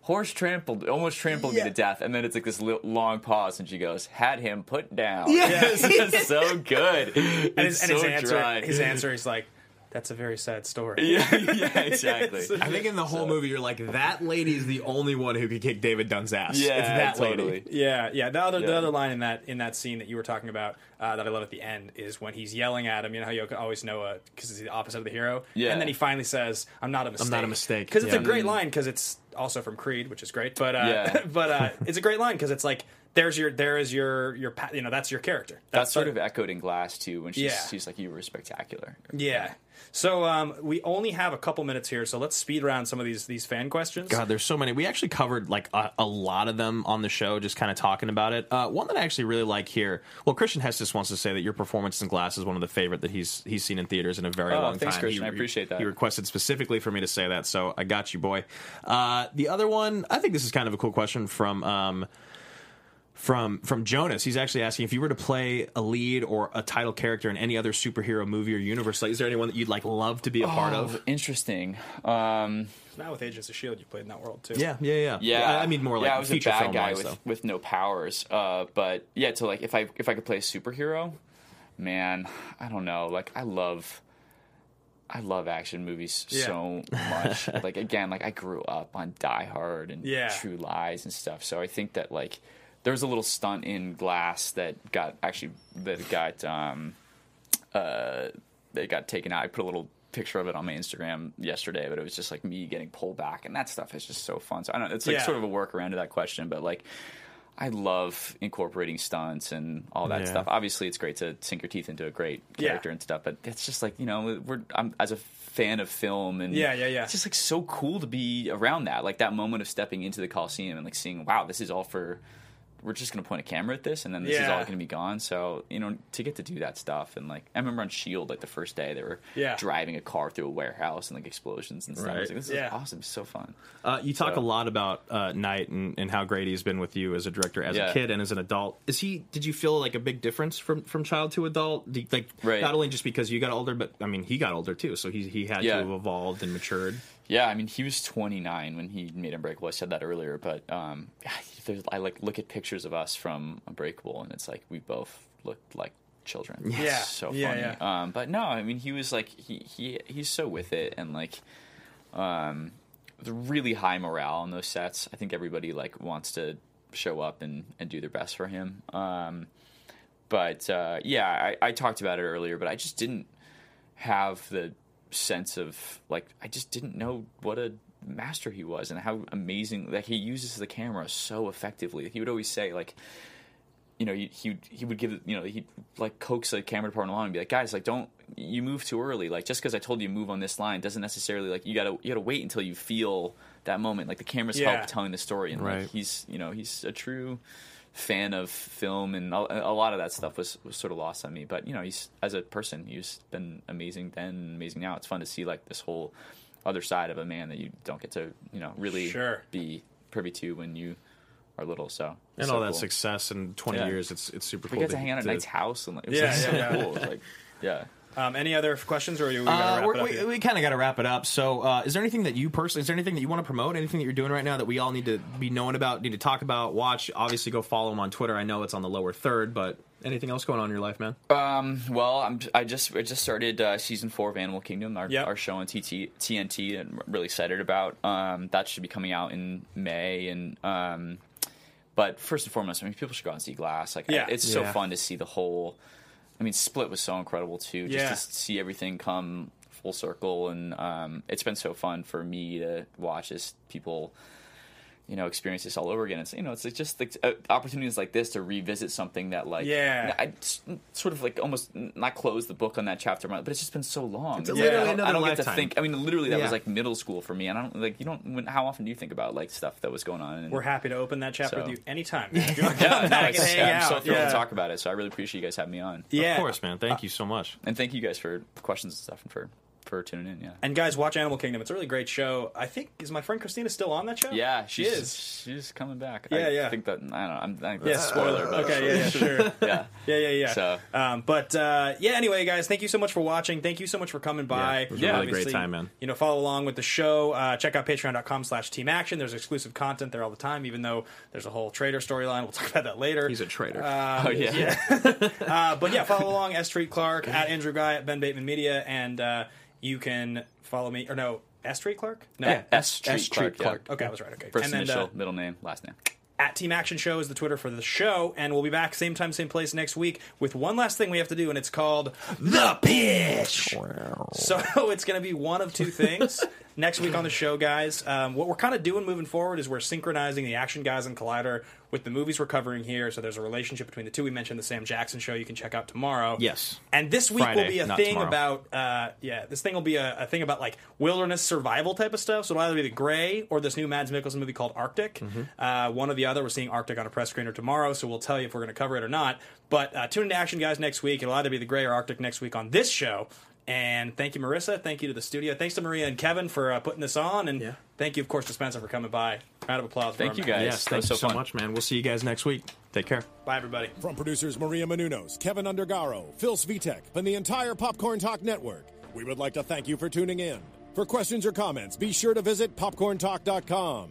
Horse trampled, almost trampled me to death, and then it's like this li- long pause, and she goes, "Had him put down." Yes, it's so good. And it's his, and so his answer, dry. his answer is like, "That's a very sad story." yeah, yeah, exactly. I think in the whole movie, you're like, that lady is the only one who could kick David Dunn's ass. Yeah, it's that totally. lady. Yeah, yeah. The other the Yeah. other line in that in that scene that you were talking about uh, that I love at the end is when he's yelling at him. You know how you always know because it's the opposite of the hero. Yeah. And then he finally says, "I'm not a mistake." not a mistake. Because it's Yeah. a great line because it's also from Creed, which is great. But uh, Yeah. but uh, it's a great line because it's like there's your there is your your you know that's your character. That's sort of echoed in Glass too, when she's Yeah. she's like, "You were spectacular." yeah. So um, we only have a couple minutes here, so let's speed around some of these these fan questions. God, there's so many. We actually covered like a, a lot of them on the show, just kind of talking about it. Uh, one that I actually really like here. Well, Christian Hestis wants to say that your performance in Glass is one of the favorite that he's he's seen in theaters in a very Oh, long thanks, time. Christian. He- I appreciate that. He requested specifically for me to say that, so I got you, boy. Uh, the other one, I think this is kind of a cool question from. Um, from from Jonas. He's actually asking if you were to play a lead or a title character in any other superhero movie or universe. Like, is there anyone that you'd like love to be a part of? Oh, interesting. Um, Now with Agents of Shield, you played in that world too. Yeah, yeah, yeah. yeah, I I mean more like yeah, I was feature a bad film guy wise, with, with no powers. Uh, but yeah, to like if I if I could play a superhero, man, I don't know. Like I love. I love action movies Yeah. so much. like again, like I grew up on Die Hard and Yeah. True Lies and stuff. So I think that like there was a little stunt in Glass that got actually that got um uh that got taken out. I put a little picture of it on my Instagram yesterday, but it was just like me getting pulled back, and that stuff is just so fun. So I don't know, it's like Yeah. sort of a workaround to that question, but like I love incorporating stunts and all that Yeah. stuff. Obviously, it's great to sink your teeth into a great Yeah. character and stuff, but it's just like you know, we're I'm as a fan of film and Yeah, yeah, yeah. It's just like so cool to be around that, like that moment of stepping into the Coliseum and like seeing, wow, this is all for. We're just going to point a camera at this, and then this is all going to be gone. So you know, to get to do that stuff, and like I remember on Shield, like the first day, they were Yeah. driving a car through a warehouse and like explosions and stuff. I was like, this is Yeah. awesome, it's so fun. Uh, you talk So- a lot about uh, Night and, and how great he's been with you as a director, as a kid and as an adult. Is he? Did you feel like a big difference from, from child to adult? You- like Right. not only just because you got older, but I mean he got older too, so he he had Yeah. to have evolved and matured. Yeah, I mean, he was 29 when he made Unbreakable. I said that earlier, but um, yeah, there's, I like look at pictures of us from Unbreakable, and it's like we both looked like children. It's Yeah. so Yeah, funny. yeah. Um, but no, I mean, he was like he he he's so with it, and like um, the really high morale on those sets. I think everybody like wants to show up and and do their best for him. Um, but uh, yeah, I, I talked about it earlier, but I just didn't have the sense of like I just didn't know what a master he was and how amazing like he uses the camera so effectively. He would always say like you know, he he he would give you know he'd like coax the camera department along and be like, guys, like don't you move too early. Like just because I told you move on this line doesn't necessarily like you gotta you gotta wait until you feel that moment. Like the cameras Yeah. help telling the story, and Right. like he's you know he's a true fan of film, and a, a lot of that stuff was, was sort of lost on me. But you know, he's as a person, he's been amazing then, amazing now. It's fun to see like this whole other side of a man that you don't get to you know really Sure. be privy to when you are little. So And so all that cool. success in 20 Yeah. years, it's it's super We cool. got to hang out at to- Night's house and like, it was Yeah, like, so yeah, yeah. cool. It was like, yeah. Um, any other questions, or are you we Uh, we're- it up we here? we kind of got to wrap it up. So, uh, is there anything that you personally, is there anything that you want to promote? Anything that you're doing right now that we all need to be knowing about, need to talk about, watch? Obviously, go follow him on Twitter. I know it's on the lower third, but anything else going on in your life, man? Um, well, I'm, I just I just started uh, season four of Animal Kingdom, our, Yep. our show on TT, TNT, and I'm really excited about. Um, that should be coming out in May, and um, but first and foremost, I mean, people should go out and see Glass. Like, I- Yeah. it's so fun to see the whole. I mean, Split was so incredible too. Just Yeah. to see everything come full circle, and um, it's been so fun for me to watch as people you know experience this all over again. It's you know it's like just like uh, opportunities like this to revisit something that like Yeah. I s- sort of like almost not close the book on that chapter, but it's just been so long. It's literally I don't, another I don't get to lifetime. think. I mean, literally that Yeah. was like middle school for me, and I don't like you don't. When, how often do you think about like stuff that was going on? And, We're happy to open that chapter So- with you anytime. Man. If you want to yeah, no, back and it's- hang I'm so out. thrilled yeah. to talk about it. So I really appreciate you guys having me on, Yeah. Of course, man. Thank you so much. and thank you guys for questions and stuff and for for tuning in. Yeah. And guys, watch Animal Kingdom. It's a really great show. I think is my friend Christina still on that show? Yeah, she is. She's coming back. Yeah, I yeah. think that I don't know. I'm, I think Yeah, that's a spoiler. But Okay, yeah, yeah, sure. yeah. Yeah, yeah, yeah. So- um, but uh, yeah, anyway, guys, thank you so much for watching. Thank you so much for coming by. it was a really great time, man. You know, follow along with the show. Uh, check out patreon.com slash team action. There's exclusive content there all the time, even though there's a whole trader storyline. We'll talk about that later. He's a traitor. Oh yeah. Uh, but yeah, follow along S Treat Clark at Andrew Guy at Ben Bateman Media, and uh, you can follow me or no S Treat Clark. No, Yeah, S Treat S. Treat Clark. Clark. Yeah. Okay, I was right. Okay, First and then initial, uh, middle name, last name. at Team Action Show is the Twitter for the show, and we'll be back same time, same place next week with one last thing we have to do, and it's called the pitch. So it's going to be one of two things next week on the show, guys. Um, what we're kind of doing moving forward is we're synchronizing the Action Guys and Collider with the movies we're covering here. So there's a relationship between the two. We mentioned the Sam Jackson show you can check out tomorrow. Yes. And this week will be a thing tomorrow. about uh, yeah, this thing will be a, a thing about like wilderness survival type of stuff. So it'll either be the Grey or this new Mads Mikkelsen movie called Arctic. Mm-hmm. Uh, one or the other. We're seeing Arctic on a press screener tomorrow, so we'll tell you if we're going to cover it or not. But uh, tune into Action Guys next week. It'll either be the Grey or Arctic next week on this show. And thank you, Marissa. Thank you to the studio. Thanks to Maria and Kevin for uh, putting this on. And Yeah. thank you, of course, to Spencer for coming by. Round of applause. for Thank our you, guys. yes, thank you so so much, man. We'll see you guys next week. Take care. Bye, everybody. From producers Maria Menounos, Kevin Undergaro, Phil Svitek, and the entire Popcorn Talk Network, we would like to thank you for tuning in. For questions or comments, be sure to visit popcorntalk.com.